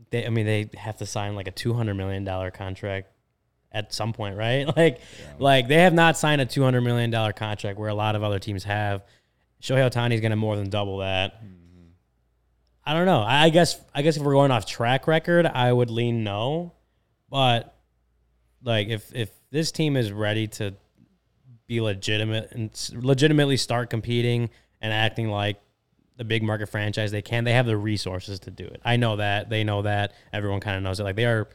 they I mean they have to sign like a two hundred million dollar contract at some point, right? Like, like they have not signed a two hundred million dollar contract where a lot of other teams have. Shohei Ohtani is going to more than double that. I don't know. I guess I guess if we're going off track record, I would lean no. But like if if this team is ready to be legitimate and legitimately start competing and acting like the big market franchise they can, they have the resources to do it. I know that. They know that. Everyone kind of knows it. Like they are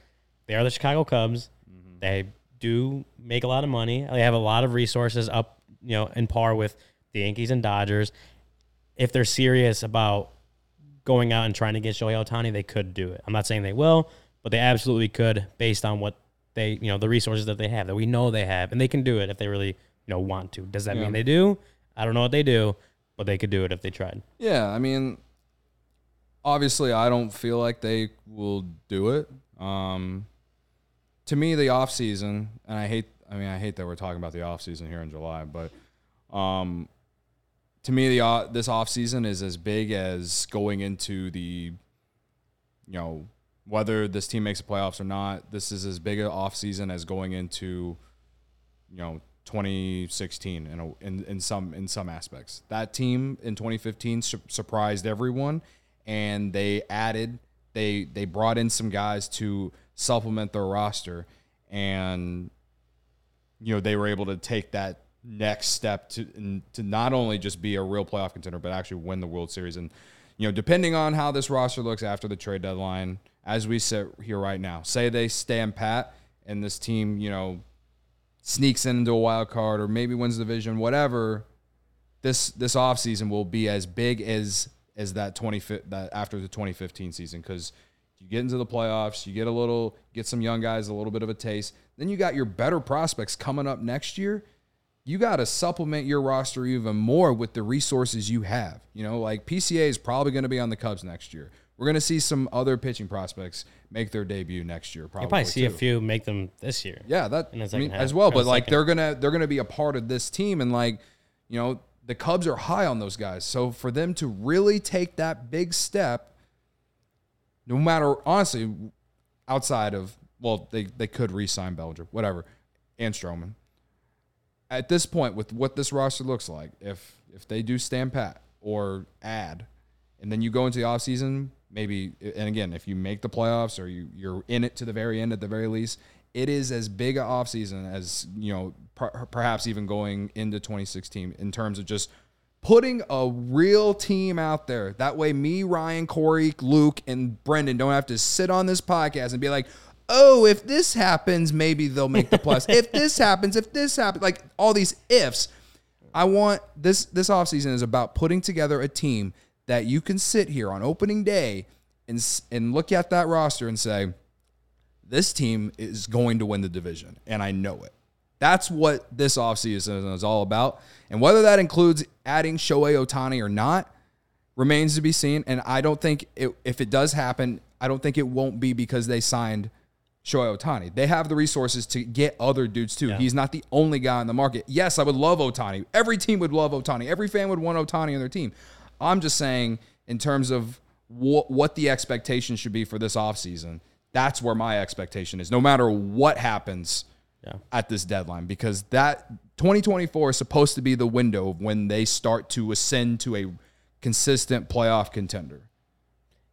they are the Chicago Cubs. Mm-hmm. They do make a lot of money. They have a lot of resources up, you know, in par with the Yankees and Dodgers. If they're serious about going out and trying to get Shohei Ohtani, they could do it. I'm not saying they will, but they absolutely could based on what they, you know, the resources that they have that we know they have, and they can do it if they really, you know, want to. Does that Yeah. mean they do? I don't know what they do, but they could do it if they tried. Yeah, I mean, obviously, I don't feel like they will do it. Um, to me, the off season, and I hate. I mean, I hate that we're talking about the off season here in July, but um, to me, the o- this off season is as big as going into the, you know, whether this team makes the playoffs or not. This is as big an off season as going into, you know, 2016 in, a, in in some in some aspects. That team in 2015 su- surprised everyone, and they added they they brought in some guys to supplement their roster, and you know they were able to take that next step to to not only just be a real playoff contender, but actually win the World Series. And you know, depending on how this roster looks after the trade deadline, as we sit here right now, say they stand pat and this team, you know, sneaks into a wild card or maybe wins the division, whatever, this this offseason will be as big as as that 20 that after the 2015 season cuz you get into the playoffs, you get a little get some young guys a little bit of a taste. Then you got your better prospects coming up next year. You got to supplement your roster even more with the resources you have. You know, like PCA is probably going to be on the Cubs next year. We're going to see some other pitching prospects make their debut next year. Probably, probably see a few make them this year. Yeah, that I mean, half, as well. But like second. they're gonna they're gonna be a part of this team, and like you know the Cubs are high on those guys. So for them to really take that big step, no matter honestly, outside of well, they they could re-sign Bellinger, whatever, and Stroman. At this point, with what this roster looks like, if if they do stand pat or add, and then you go into the offseason, maybe and again, if you make the playoffs or you, you're in it to the very end at the very least, it is as big a offseason as, you know, per, perhaps even going into 2016 in terms of just putting a real team out there. That way me, Ryan, Corey, Luke, and Brendan don't have to sit on this podcast and be like, oh, if this happens, maybe they'll make the plus. if this happens, if this happens, like all these ifs. I want this this offseason is about putting together a team that you can sit here on opening day and and look at that roster and say this team is going to win the division and I know it. That's what this offseason is all about. And whether that includes adding Shohei Ohtani or not remains to be seen. And I don't think it, if it does happen, I don't think it won't be because they signed Shohei Ohtani. They have the resources to get other dudes too. He's not the only guy in the market. Yes, I would love Ohtani. Every team would love Ohtani. Every fan would want Ohtani on their team. I'm just saying, in terms of wh- what the expectation should be for this offseason, that's where my expectation is, no matter what happens Yeah. at this deadline, because that 2024 is supposed to be the window of when they start to ascend to a consistent playoff contender.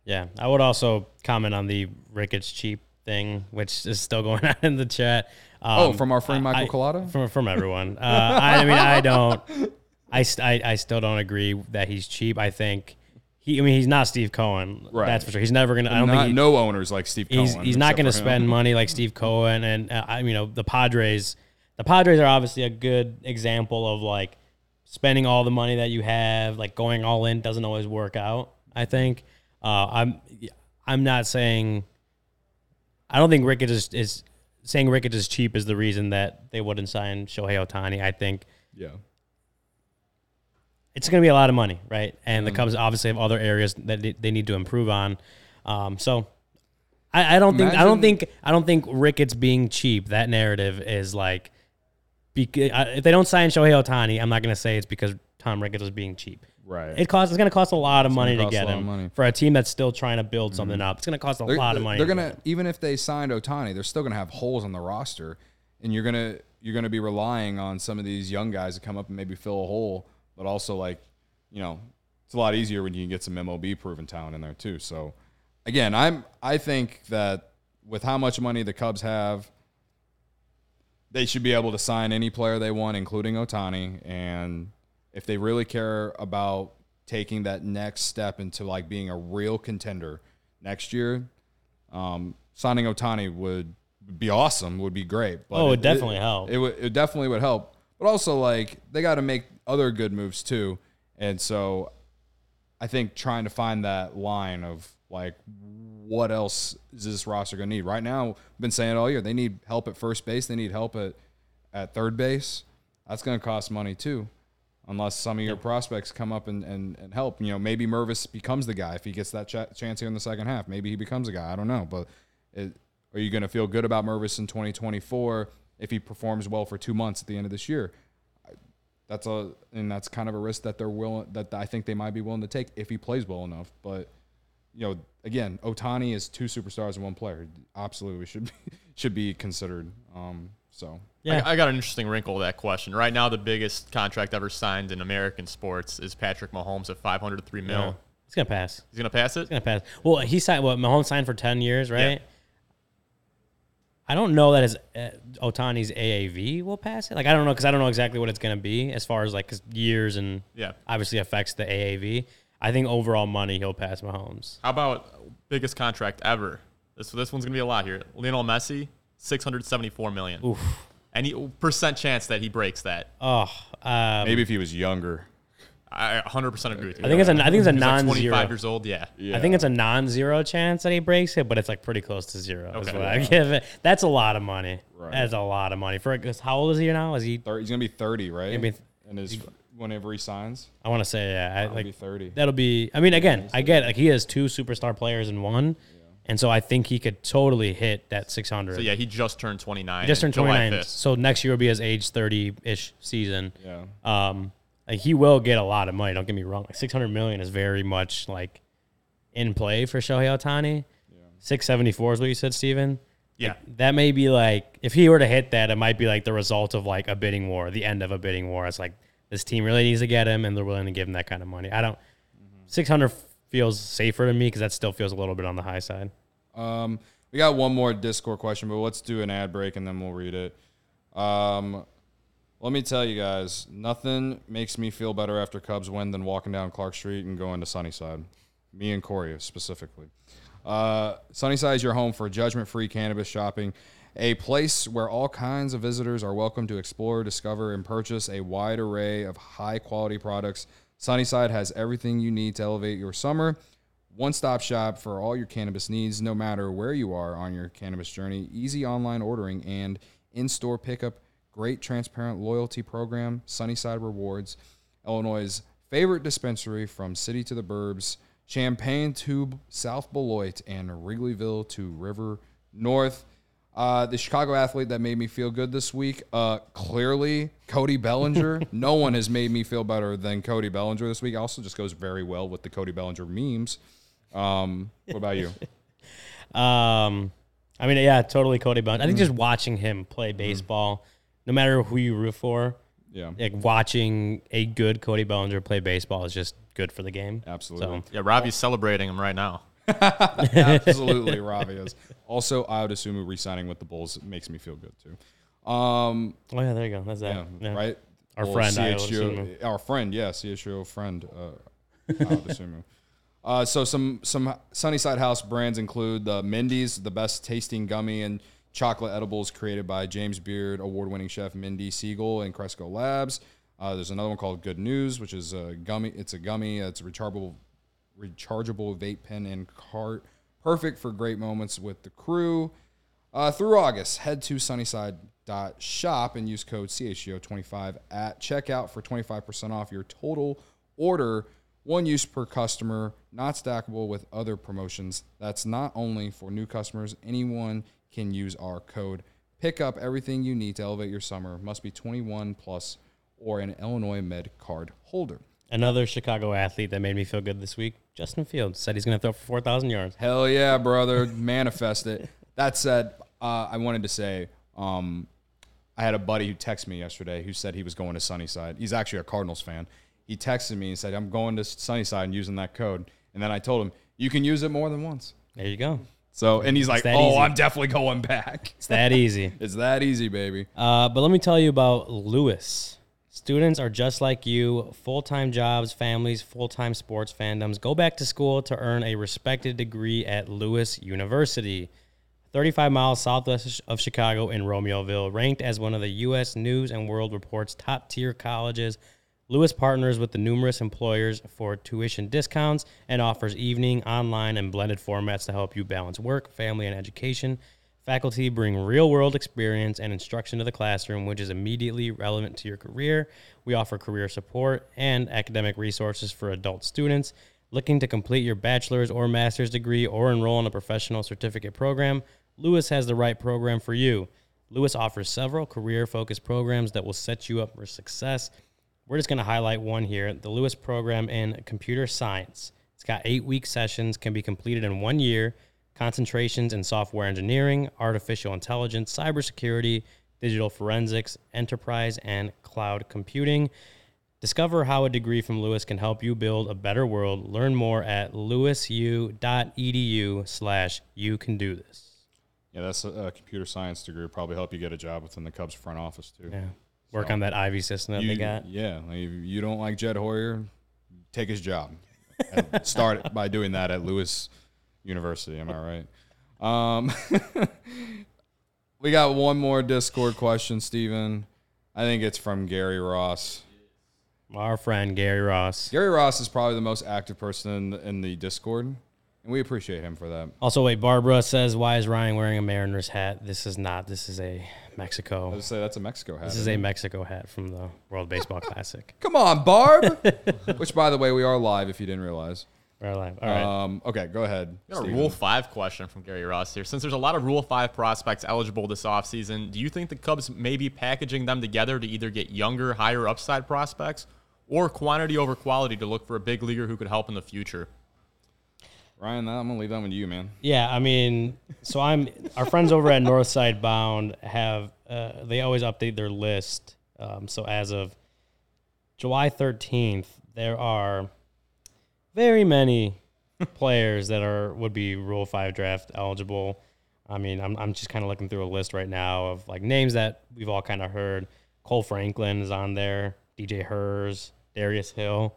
Yeah, I would also comment on the Ricketts cheap thing, which is still going on in the chat. Um, Oh, from our friend Michael Collada? From from everyone. Uh, I, I mean, I don't. I, st- I I still don't agree that he's cheap. I think he. I mean, he's not Steve Cohen. Right. That's for sure. He's never gonna. I don't Not, think he, no owners like Steve Cohen. he's he's not going to spend money like Steve Cohen and uh, I you know the Padres the Padres are obviously a good example of like spending all the money that you have like going all in doesn't always work out I think uh, I'm I'm not saying I don't think Ricketts is, is saying Ricketts is cheap is the reason that they wouldn't sign Shohei Ohtani I think Yeah. it's going to be a lot of money, right? And the Mm-hmm. Cubs obviously have other areas that they- they need to improve on. Um, so I, I don't think I don't Imagine- think I don't think Ricketts being cheap. That narrative is like, bec- I- if they don't sign Shohei Ohtani, I'm not going to say it's because Tom Ricketts is being cheap. Right. It costs. It's going to cost a lot of money to get him money. Mm-hmm. for a team that's still trying to build something up. It's going to cost a they're, lot of money. They're to gonna even if they signed Ohtani, they're still gonna have holes on the roster, and you're gonna you're gonna be relying on some of these young guys to come up and maybe fill a hole, but also like, you know, it's a lot easier when you can get some MLB proven talent in there too. So, again, I'm I think that with how much money the Cubs have, they should be able to sign any player they want, including Ohtani. And if they really care about taking that next step into like being a real contender next year, um, signing Ohtani would be awesome, would be great. But Oh, it would definitely help. It would it definitely would help. But also like they got to make other good moves too. And so I think trying to find that line of like what else is this roster going to need? Right now, I've been saying it all year. They need help at first base. They need help at at third base. That's going to cost money too, unless some of your prospects come up and, and, and help. You know, maybe Mervis becomes the guy if he gets that ch- chance here in the second half. Maybe he becomes a guy. I don't know. But it, are you going to feel good about Mervis in 2024 if he performs well for two months at the end of this year? That's a and that's kind of a risk that they're willing that I think they might be willing to take if he plays well enough. But you know, again, Ohtani is two superstars in one player. Absolutely should be should be considered. Um, so Yeah. I, I got an interesting wrinkle to that question. Right now, the biggest contract ever signed in American sports is Patrick Mahomes at 503 mil. Yeah. It's going to pass. He's gonna pass it. It's gonna pass. Well, he signed. What Mahomes signed for ten years, right? Yeah. I don't know that his uh, Ohtani's AAV will pass it. Like I don't know because I don't know exactly what it's gonna be as far as like 'cause years and Yeah. obviously affects the AAV. I think overall money he'll pass Mahomes. How about biggest contract ever? This this one's gonna be a lot here. Lionel Messi, 674 million. Oof. Any percent chance that he breaks that? Oh, um, maybe if he was younger. I 100% agree with you. I think it's a I think it's a He's like 25 non-zero. years old. Yeah. I think it's a non-zero chance that he breaks it, but it's like pretty close to zero. Is Okay. what I give it. That's a lot of money. Right. That's a lot of money for. 'cause How old is he now? Is he? Thir- he's gonna be thirty, right? Gonna be- and his whenever he signs, I want to say yeah. I, he'll like be thirty. That'll be. I mean, again, I get like he has two superstar players in one, and so I think he could totally hit that six hundred. So yeah, he just turned 29. he just turned twenty nine. So next year will be his age thirty ish season. Yeah. Um, like he will get a lot of money. Don't get me wrong. Like six hundred million is very much like in play for Shohei Ohtani. Yeah. Six seventy four is what you said, Steven. Yeah. That may be like if he were to hit that, it might be like the result of like a bidding war, the end of a bidding war. It's like this team really needs to get him, and they're willing to give him that kind of money. I don't. Six hundred feels safer to me because that still feels a little bit on the high side. Um, we got one more Discord question, but let's do an ad break and then we'll read it. Um, let me tell you guys, nothing makes me feel better after Cubs win than walking down Clark Street and going to Sunnyside. Me and Corey specifically. Uh, Sunnyside is your home for judgment-free cannabis shopping a place where all kinds of visitors are welcome to explore, discover, and purchase a wide array of high quality products. Sunnyside has everything you need to elevate your summer. One stop shop for all your cannabis needs, no matter where you are on your cannabis journey. Easy online ordering and in store pickup. Great transparent loyalty program. Sunnyside Rewards. Illinois' favorite dispensary from city to the burbs. Champaign to South Beloit and Wrigleyville to River North. Uh, the Chicago athlete that made me feel good this week, uh, clearly Cody Bellinger. no one has made me feel better than Cody Bellinger this week. Also, just goes very well with the Cody Bellinger memes. Um, what about you? Um, I mean, yeah, totally Cody Bellinger. I think just watching him play baseball, no matter who you root for, Yeah, like watching a good Cody Bellinger play baseball is just good for the game. absolutely, So Yeah, Robbie's celebrating him right now. absolutely. Ravi is also Ayo Dosunmu re-signing with the Bulls makes me feel good too. Um, Oh yeah, there you go. That's that. yeah, Yeah. right. Our Well, friend, I CHGO assume. our friend, yeah, CHGO friend, uh, Ayo Dosunmu. Uh, so some some Sunnyside House brands include the Mindy's, the best tasting gummy and chocolate edibles created by James Beard award-winning chef Mindy Segal and Cresco Labs. Uh, there's another one called Good News, which is a gummy. It's a gummy. It's a rechargeable rechargeable vape pen and cart, perfect for great moments with the crew. Uh, through August, head to sunnyside.shop and use code CHGO25 at checkout for 25% off your total order. One use per customer, not stackable with other promotions. That's not only for new customers, anyone can use our code. Pick up everything you need to elevate your summer. Must be 21 plus or an Illinois Med card holder. Another Chicago athlete that made me feel good this week, Justin Fields, said he's going to throw for 4,000 yards. Hell yeah, brother. Manifest it. That said, uh, I wanted to say um, I had a buddy who texted me yesterday who said he was going to Sunnyside. He's actually a Cardinals fan. He texted me and said, I'm going to Sunnyside and using that code. And then I told him, you can use it more than once. There you go. So, and he's like, oh, easy. I'm definitely going back. It's that easy. It's that easy, baby. Uh, but let me tell you about Lewis. Students are just like you full time jobs, families, full time sports fandoms. Go back to school to earn a respected degree at Lewis University. 35 miles southwest of Chicago in Romeoville, ranked as one of the U.S. News and World Report's top tier colleges. Lewis partners with the numerous employers for tuition discounts and offers evening, online, and blended formats to help you balance work, family, and education. Faculty bring real world experience and instruction to the classroom, which is immediately relevant to your career. We offer career support and academic resources for adult students looking to complete your bachelor's or master's degree or enroll in a professional certificate program. Lewis has the right program for you. Lewis offers several career focused programs that will set you up for success. We're just going to highlight one here the Lewis program in computer science. It's got eight week sessions, can be completed in one year. Concentrations in software engineering, artificial intelligence, cybersecurity, digital forensics, enterprise, and cloud computing. Discover how a degree from Lewis can help you build a better world. Learn more at lewisu.edu slash you can do this. Yeah, that's a, a computer science degree. Will probably help you get a job within the Cubs front office, too. Yeah. Work on that Ivy system that you, they got. Yeah, like you don't like Jed Hoyer, take his job. Start by doing that at Lewis University. Am I right? Um, we got one more Discord question, Steven. I think it's from Gary Ross. Our friend Gary Ross. Gary Ross is probably the most active person in the, in the Discord, and we appreciate him for that. Also, wait, Barbara says, why is Ryan wearing a Mariners hat? This is not. This is a Mexico. I would say that's a Mexico hat. This is a Mexico hat from the World Baseball Classic. Come on, Barb. Which, by the way, we are live. If you didn't realize. We're live. All right. Um, okay, go ahead. Got a Steven. Rule 5 question from Gary Ross here. Since there's a lot of Rule 5 prospects eligible this offseason, do you think the Cubs may be packaging them together to either get younger, higher upside prospects or quantity over quality to look for a big leaguer who could help in the future? Ryan, I'm gonna leave that one to you, man. Yeah, I mean, so I'm our friends over at Northside Bound have uh, they always update their list. Um, so as of July 13th, there are very many players that are would be Rule Five draft eligible. I mean, I'm I'm just kind of looking through a list right now of like names that we've all kind of heard. Kohl Franklin is on there. DJ Herz, Darius Hill,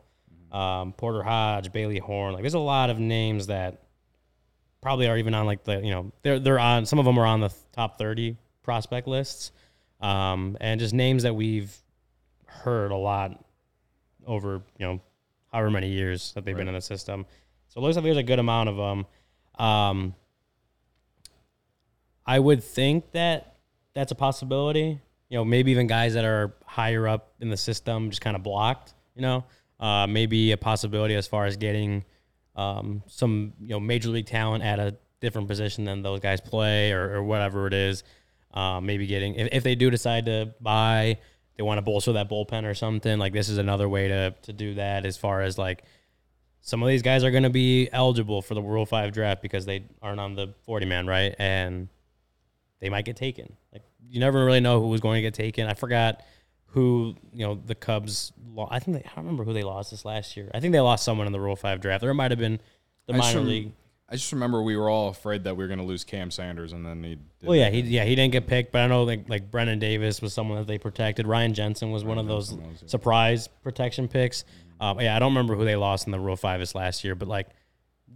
um, Porter Hodge, Bailey Horn. Like, there's a lot of names that probably are even on like the you know they're they're on some of them are on the top 30 prospect lists, um, and just names that we've heard a lot over you know however many years that they've been in the system. So it looks like there's a good amount of them. Um, I would think that that's a possibility. You know, maybe even guys that are higher up in the system just kind of blocked. You know, uh, maybe a possibility as far as getting um, some you know major league talent at a different position than those guys play or, or whatever it is. Uh, maybe getting if, if they do decide to buy, they want to bolster that bullpen or something. Like this is another way to to do that. As far as like some of these guys are going to be eligible for the Rule Five draft because they aren't on the forty man, right? And they might get taken. Like you never really know who was going to get taken. I forgot who you know the Cubs. Lo- I think they, I don't remember who they lost this last year. I think they lost someone in the Rule Five draft, or it might have been the I minor league. I just remember we were all afraid that we were going to lose Cam Sanders, and then he. Well, yeah, he yeah he didn't get picked, but I know like like Brennen Davis was someone that they protected. Ryan Jensen was one of those was, yeah. surprise protection picks. Um, yeah, I don't remember who they lost in the Rule Five this last year, but like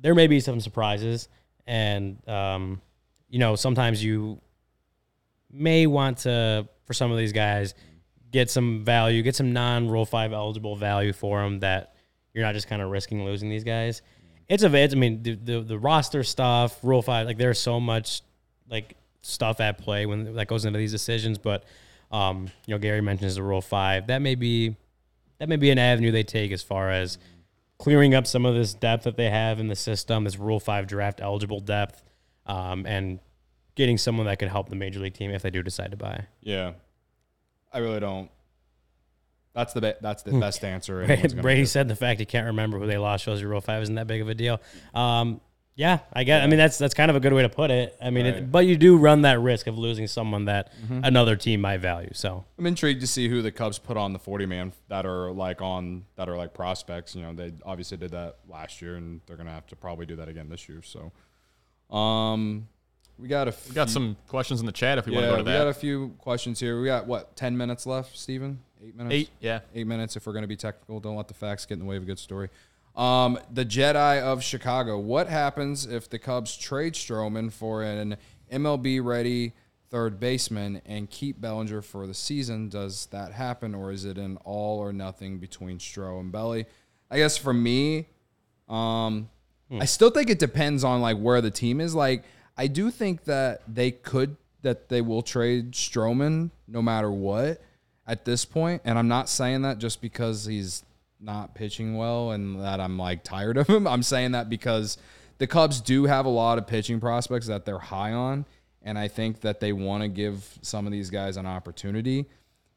there may be some surprises, and um, you know sometimes you may want to for some of these guys get some value, get some non Rule Five eligible value for them that you're not just kind of risking losing these guys. It's a it's, I mean the, the the roster stuff, Rule Five, like there's so much like stuff at play when that goes into these decisions. But um, you know, Gary mentions the Rule Five. That may be that may be an avenue they take as far as clearing up some of this depth that they have in the system, this Rule Five draft eligible depth, um, and getting someone that could help the major league team if they do decide to buy. Yeah, I really don't. That's the be- that's the best answer. Brady give. said the fact he can't remember who they lost shows you Rule Five isn't that big of a deal. Um, yeah, I guess. I mean, that's that's kind of a good way to put it. I mean, Right. it, but you do run that risk of losing someone that another team might value. So I'm intrigued to see who the Cubs put on the 40 man that are like on that are like prospects. You know, they obviously did that last year, and they're gonna have to probably do that again this year. So, um, we got a We got some questions in the chat if we want to go to that. we got a few questions here. We got what 10 minutes left, Steven? Eight minutes. Eight, yeah. eight minutes if we're going to be technical. Don't let the facts get in the way of a good story. Um, the Jedi of Chicago. What happens if the Cubs trade Stroman for an MLB ready third baseman and keep Bellinger for the season? Does that happen, or is it an all or nothing between Stro and Belly? I guess for me, um, I still think it depends on like where the team is. Like, I do think that they could that they will trade Stroman no matter what at this point, and I'm not saying that just because he's not pitching well and that I'm like tired of him. I'm saying that because the Cubs do have a lot of pitching prospects that they're high on, and I think that they want to give some of these guys an opportunity.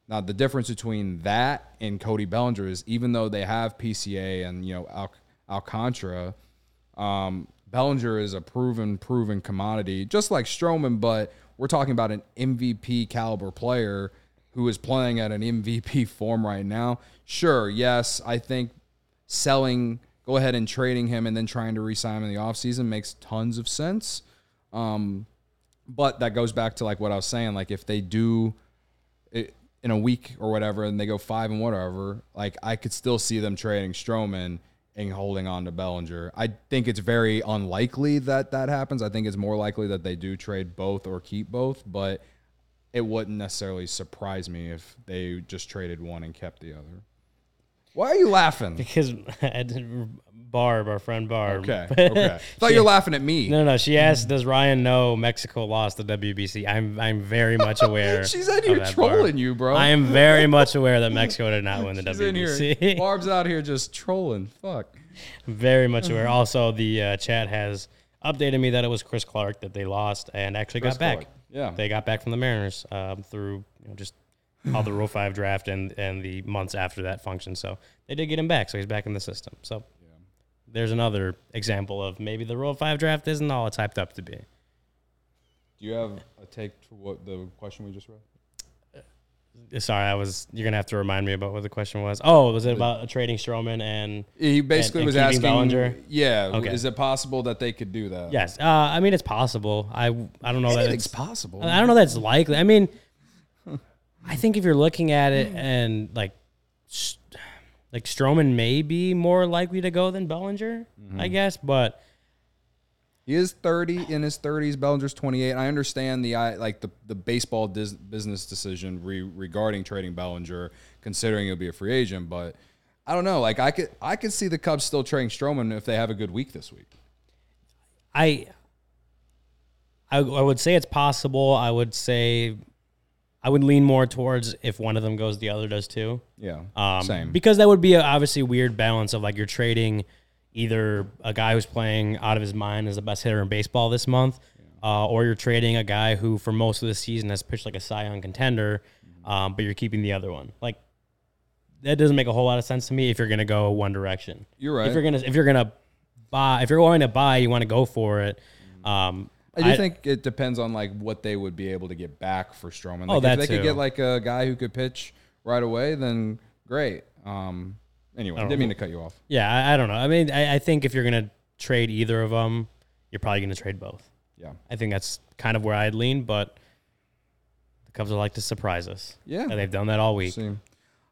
Now, the difference between that and Cody Bellinger is even though they have PCA and you know Al- Alcantara, um, Bellinger is a proven, proven commodity, just like Stroman. But we're talking about an MVP caliber player who is playing at an MVP form right now. Sure, yes, I think selling, go ahead and trading him and then trying to re-sign him in the offseason makes tons of sense. Um, but that goes back to like what I was saying. Like if they do it in a week or whatever, and they go five and whatever, like I could still see them trading Stroman and holding on to Bellinger. I think it's very unlikely that that happens. I think it's more likely that they do trade both or keep both, but it wouldn't necessarily surprise me if they just traded one and kept the other. Why are you laughing? because Barb, our friend Barb. Okay, okay. Thought you were laughing at me. No, no. She asked, "Does Ryan know Mexico lost the WBC?" I'm, I'm very much aware. She's in here trolling Barb. you, bro. I am very much aware that Mexico did not win the She's. WBC. Barb's out here just trolling. Fuck. very much aware. Also, the uh, chat has updated me that it was Chris Clark that they lost and actually Chris got back. Clark, yeah. they got back from the Mariners um, through you know, just how the Rule Five draft and and the months after that function. So they did get him back. So he's back in the system. So there's another example of maybe the Rule Five draft isn't all it's hyped up to be. Do you have a take to what the question we just read? Sorry, I was. You're gonna have to remind me about what the question was. Oh, was it about trading Stroman and? He basically and was asking, Bellinger? yeah, Okay. is it possible that they could do that? Yes, uh, I mean it's possible. I I don't know that it's possible. I don't know that's likely. I mean, I think if you're looking at it and like, like Stroman may be more likely to go than Bellinger, I guess. But He is 30 in his 30s. Bellinger's 28. I understand the I like the the baseball dis- business decision re- regarding trading Bellinger, considering he'll be a free agent. But I don't know. Like I could I could see the Cubs still trading Stroman if they have a good week this week. I, I I would say it's possible. I would say I would lean more towards if one of them goes, the other does too. Yeah, Um, same. Because that would be a, obviously weird balance of like you're trading either a guy who's playing out of his mind as the best hitter in baseball this month, uh, or you're trading a guy who for most of the season has pitched like a Cy Young contender, um, but you're keeping the other one. Like that doesn't make a whole lot of sense to me if you're going to go one direction. You're right. If you're gonna if you're gonna buy if you're going to buy, you want to go for it. Um, I do think it depends on like what they would be able to get back for Stroman. Like, Oh, that if they could get like a guy who could pitch right away, then great. Um, anyway, I didn't mean to cut you off. Yeah, I, I don't know. I mean, I, I think if you're gonna trade either of them, you're probably gonna trade both. Yeah, I think that's kind of where I'd lean, but the Cubs would like to surprise us. Yeah. and they've done that all week. See.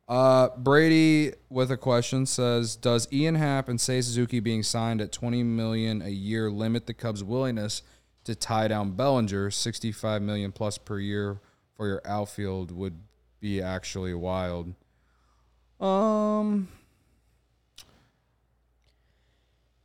Uh, Brady with a question says, "Does Ian Happ and Seiya Suzuki being signed at 20 million a year limit the Cubs' willingness to tie down Bellinger? 65 million plus per year for your outfield would be actually wild." Um,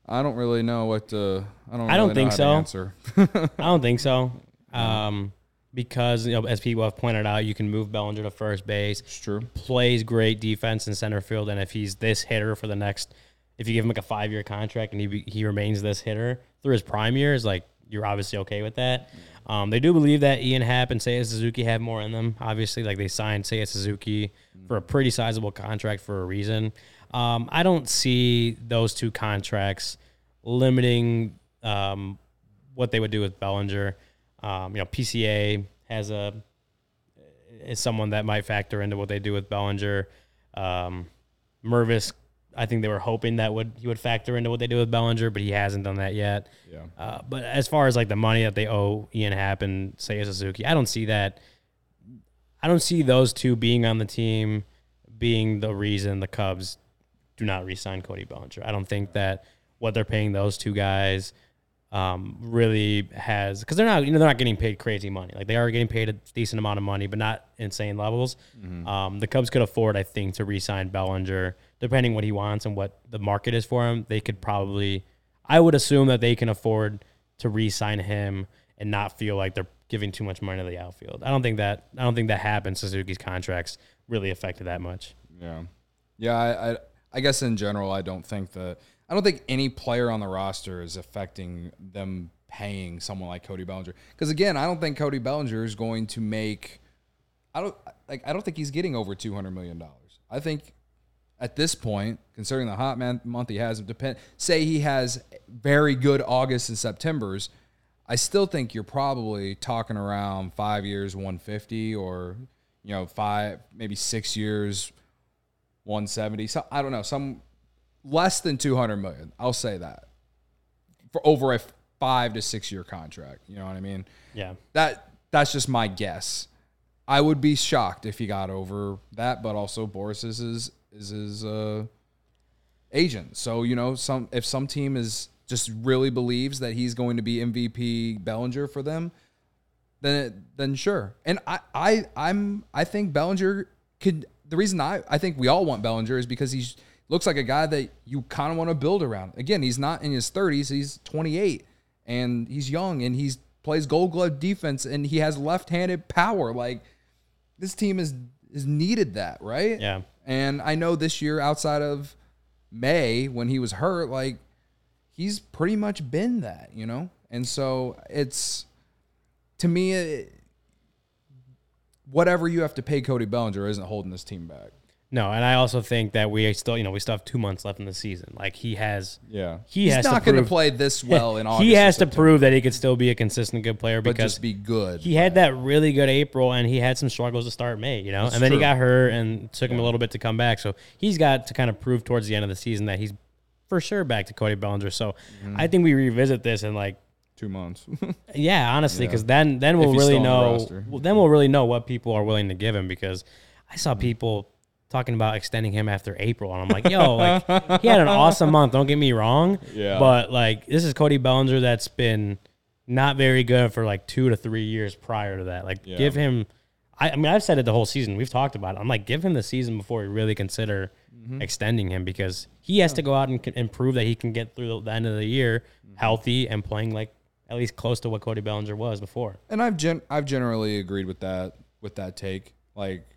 I don't really know what to. I don't. I don't really think so. Answer. I don't think so, um, because you know, as people have pointed out, you can move Bellinger to first base. it's true. Plays great defense in center field, and if he's this hitter for the next, if you give him like a five year contract and he he remains this hitter through his prime years, like you're obviously okay with that. Um, they do believe that Ian Happ and Seiya Suzuki have more in them. Obviously, like they signed Seiya Suzuki for a pretty sizable contract for a reason. Um, I don't see those two contracts limiting um, what they would do with Bellinger. Um, you know, PCA has a is someone that might factor into what they do with Bellinger. Um, Mervis, I think they were hoping that would he would factor into what they do with Bellinger, but he hasn't done that yet. Yeah. Uh, but as far as like the money that they owe Ian Happ and Seiya Suzuki, I don't see that. I don't see those two being on the team being the reason the Cubs do not re-sign Cody Bellinger. I don't think that what they're paying those two guys um, really has because they're not you know they're not getting paid crazy money. Like they are getting paid a decent amount of money, but not insane levels. Um, the Cubs could afford, I think, to re-sign Bellinger depending what he wants and what the market is for him. They could probably, I would assume that they can afford to re-sign him and not feel like they're giving too much money to the outfield. I don't think that I don't think that happened. Suzuki's contracts really affected that much. Yeah, yeah. I, I I guess in general, I don't think that I don't think any player on the roster is affecting them paying someone like Cody Bellinger. Because again, I don't think Cody Bellinger is going to make. I don't like. I don't think he's getting over two hundred million dollars. I think at this point, considering the hot man month he has, depend. Say he has very good August and September's. I still think you're probably talking around five years, 150, or you know, five maybe six years, 170. So I don't know, some less than 200 million. I'll say that for over a five to six year contract. You know what I mean? Yeah. That that's just my guess. I would be shocked if he got over that, but also Boras is his is his uh, agent. So you know, some if some team is just really believes that he's going to be MVP Bellinger for them, then it, then sure. And I I I'm I think Bellinger could. The reason I I think we all want Bellinger is because he's looks like a guy that you kind of want to build around. Again, he's not in his 30s; he's 28, and he's young, and he's plays Gold Glove defense, and he has left-handed power. Like this team is is needed that, right? Yeah. And I know this year, outside of May when he was hurt, like he's pretty much been that, you know. And so it's to me, it, whatever you have to pay Cody Bellinger isn't holding this team back. No, and I also think that we still, you know, we still have two months left in the season. Like he has, Yeah, He he's has to not going to play this well in August. he has to prove that he could still be a consistent good player but because just be good. he had that really good April and he had some struggles to start May, you know, and then he got hurt and took him a little bit to come back. So he's got to kind of prove towards the end of the season that he's for sure back to Cody Bellinger. So Mm-hmm. I think we revisit this in like, two months. yeah, honestly, because then then we'll really know. Well, then we'll really know what people are willing to give him because I saw Mm-hmm. people talking about extending him after April, and I'm like, yo, like he had an awesome month. Don't get me wrong. Yeah. But like this is Cody Bellinger that's been not very good for like two to three years prior to that. Like Yeah. give him. I, I mean, I've said it the whole season. We've talked about it. I'm like, give him the season before we really consider Mm-hmm. extending him because he has to go out and, and prove that he can get through the, the end of the year Mm-hmm. healthy and playing like at least close to what Cody Bellinger was before. And I've gen- I've generally agreed with that with that take. Like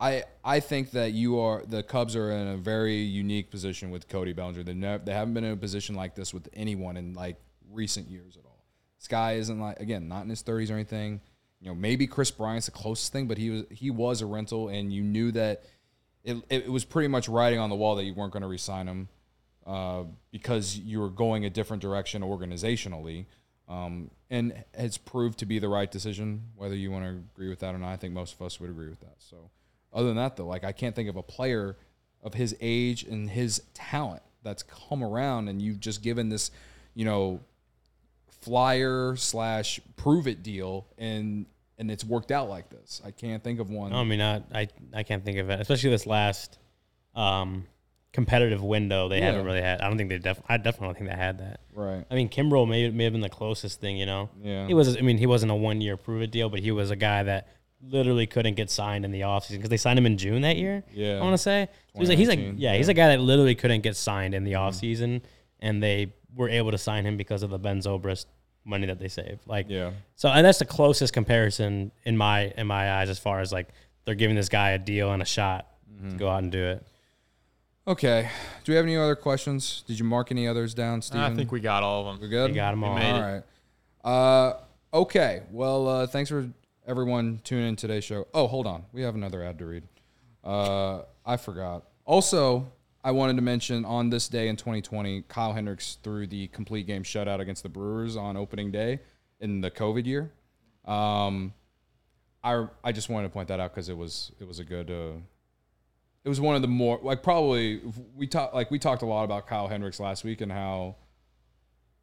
I I think that you are the Cubs are in a very unique position with Cody Bellinger. They never, they haven't been in a position like this with anyone in like recent years at all. This guy isn't like again not in his thirties or anything. You know maybe Kris Bryant's the closest thing, but he was he was a rental, and you knew that it it was pretty much writing on the wall that you weren't going to re-sign him uh, because you're going a different direction organizationally. Um, and it's proved to be the right decision, whether you want to agree with that or not. I think most of us would agree with that. So, other than that, though, like I can't think of a player of his age and his talent that's come around, and you've just given this, you know, flyer slash prove it deal, and and it's worked out like this. I can't think of one. I mean, I, I I can't think of it, especially this last um, competitive window. They Yeah. haven't really had. I don't think they def. I definitely don't think they had that. right. I mean, Kimbrel may may have been the closest thing. You know, Yeah. he was. I mean, he wasn't a one year prove it deal, but he was a guy that literally couldn't get signed in the offseason because they signed him in June that year. Yeah. I want to say So he's like he's like 2019, yeah, he's a guy that literally couldn't get signed in the Mm-hmm. and they were able to sign him because of the Ben Zobrist money that they saved. Like Yeah. so, and that's the closest comparison in my in my eyes as far as like they're giving this guy a deal and a shot Mm-hmm. to go out and do it. Okay. Do we have any other questions? Did you mark any others down, Steven? I think we got all of them. We're them. good. We got 'em all. made All it. right. Uh, okay. Well, uh, thanks for everyone tuning in today's show. Oh, hold on. We have another ad to read. Uh, I forgot. Also, I wanted to mention on this day in 2020, Kyle Hendricks threw the complete game shutout against the Brewers on opening day in the COVID year. Um, I I just wanted to point that out because it was it was a good. Uh, it was one of the more like probably we talked like we talked a lot about Kyle Hendricks last week and how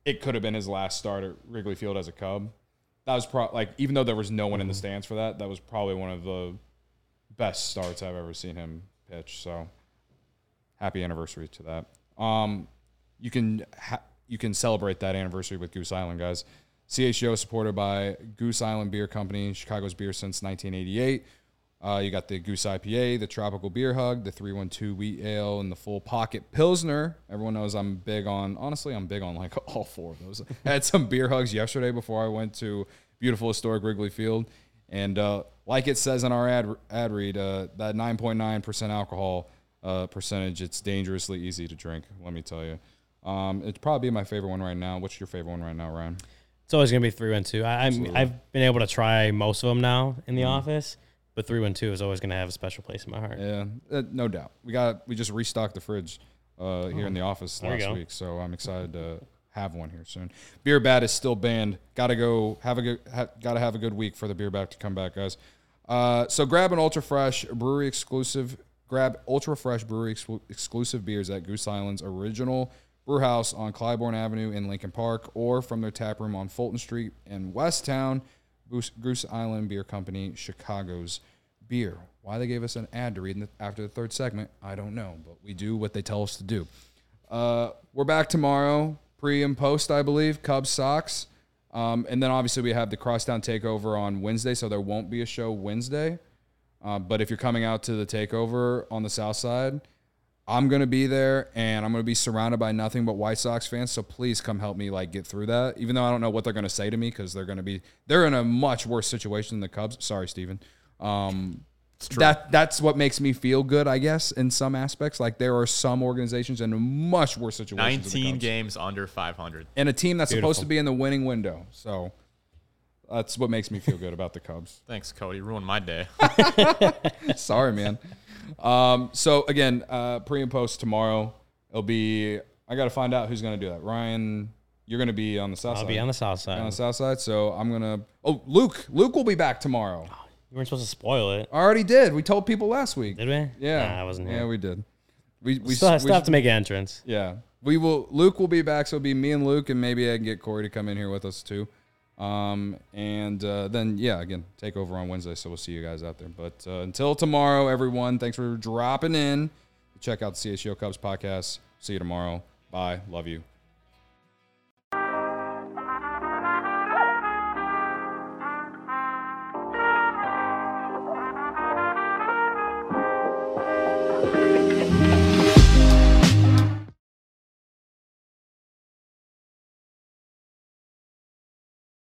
it could have been his last start at Wrigley Field as a Cub. That was pro- like even though there was no one in the stands for that, that was probably one of the best starts I've ever seen him pitch. So happy anniversary to that. Um, you can ha- you can celebrate that anniversary with Goose Island, guys. CHO supported by Goose Island Beer Company, Chicago's beer since 1988. Uh, you got the Goose IPA, the Tropical Beer Hug, the 312 Wheat Ale, and the Full Pocket Pilsner. Everyone knows I'm big on, honestly, I'm big on like all four of those. I had some beer hugs yesterday before I went to beautiful historic Wrigley Field. And uh, like it says in our ad, ad read, uh, that 9.9% alcohol uh, percentage, it's dangerously easy to drink, let me tell you. Um, it'd probably my favorite one right now. What's your favorite one right now, Ryan? It's always gonna be three one two. I, I'm I've been able to try most of them now in the Mm-hmm. office, but three one two is always gonna have a special place in my heart. Yeah, uh, no doubt. We got we just restocked the fridge uh, here in the office There last week, so I'm excited to have one here soon. Beer Bat is still banned. Got to go have a good. Ha, Got to have a good week for the Beer Bat to come back, guys. Uh, so grab an ultra fresh brewery exclusive. Grab ultra fresh brewery exclu- exclusive beers at Goose Island's original brew house on Clybourn Avenue in Lincoln Park, or from their tap room on Fulton Street in Westtown. Goose, Island Beer Company, Chicago's beer. Why they gave us an ad to read the, after the third segment, I don't know, but we do what they tell us to do. Uh, we're back tomorrow, pre and post, I believe. Cubs Sox, um, and then obviously we have the Crosstown Takeover on Wednesday, so there won't be a show Wednesday. Uh, but if you're coming out to the Takeover on the South Side, I'm gonna be there, and I'm gonna be surrounded by nothing but White Sox fans. So please come help me like get through that. Even though I don't know what they're gonna say to me because they're gonna be they're in a much worse situation than the Cubs. Sorry, Steven. Um, that that's what makes me feel good, I guess, in some aspects. Like there are some organizations in a much worse situations. than the 19 Cubs. games under 500. and a team that's supposed to be in the winning window. So that's what makes me feel good about the Cubs. Thanks, Cody. Ruined my day. Sorry, man. Um, so again, uh, pre and post tomorrow. It'll be. I got to find out who's going to do that. Ryan, you're going to be on the south I'll side. be on the south side. on the south side. So I'm gonna. Oh, Luke. Luke will be back tomorrow. You weren't supposed to spoil it, I already did. We told people last week. did we? Yeah, Nah, I wasn't here. Yeah, we did. We we still, we- still have to make an entrance. Yeah, we will. Luke will be back, so it'll be me and Luke, and maybe I can get Corey to come in here with us too. Um, and uh, then, yeah, again, take over on Wednesday. So we'll see you guys out there. But uh, until tomorrow, everyone, thanks for dropping in. Check out the CHGO Cubs podcast. See you tomorrow. Bye. Love you.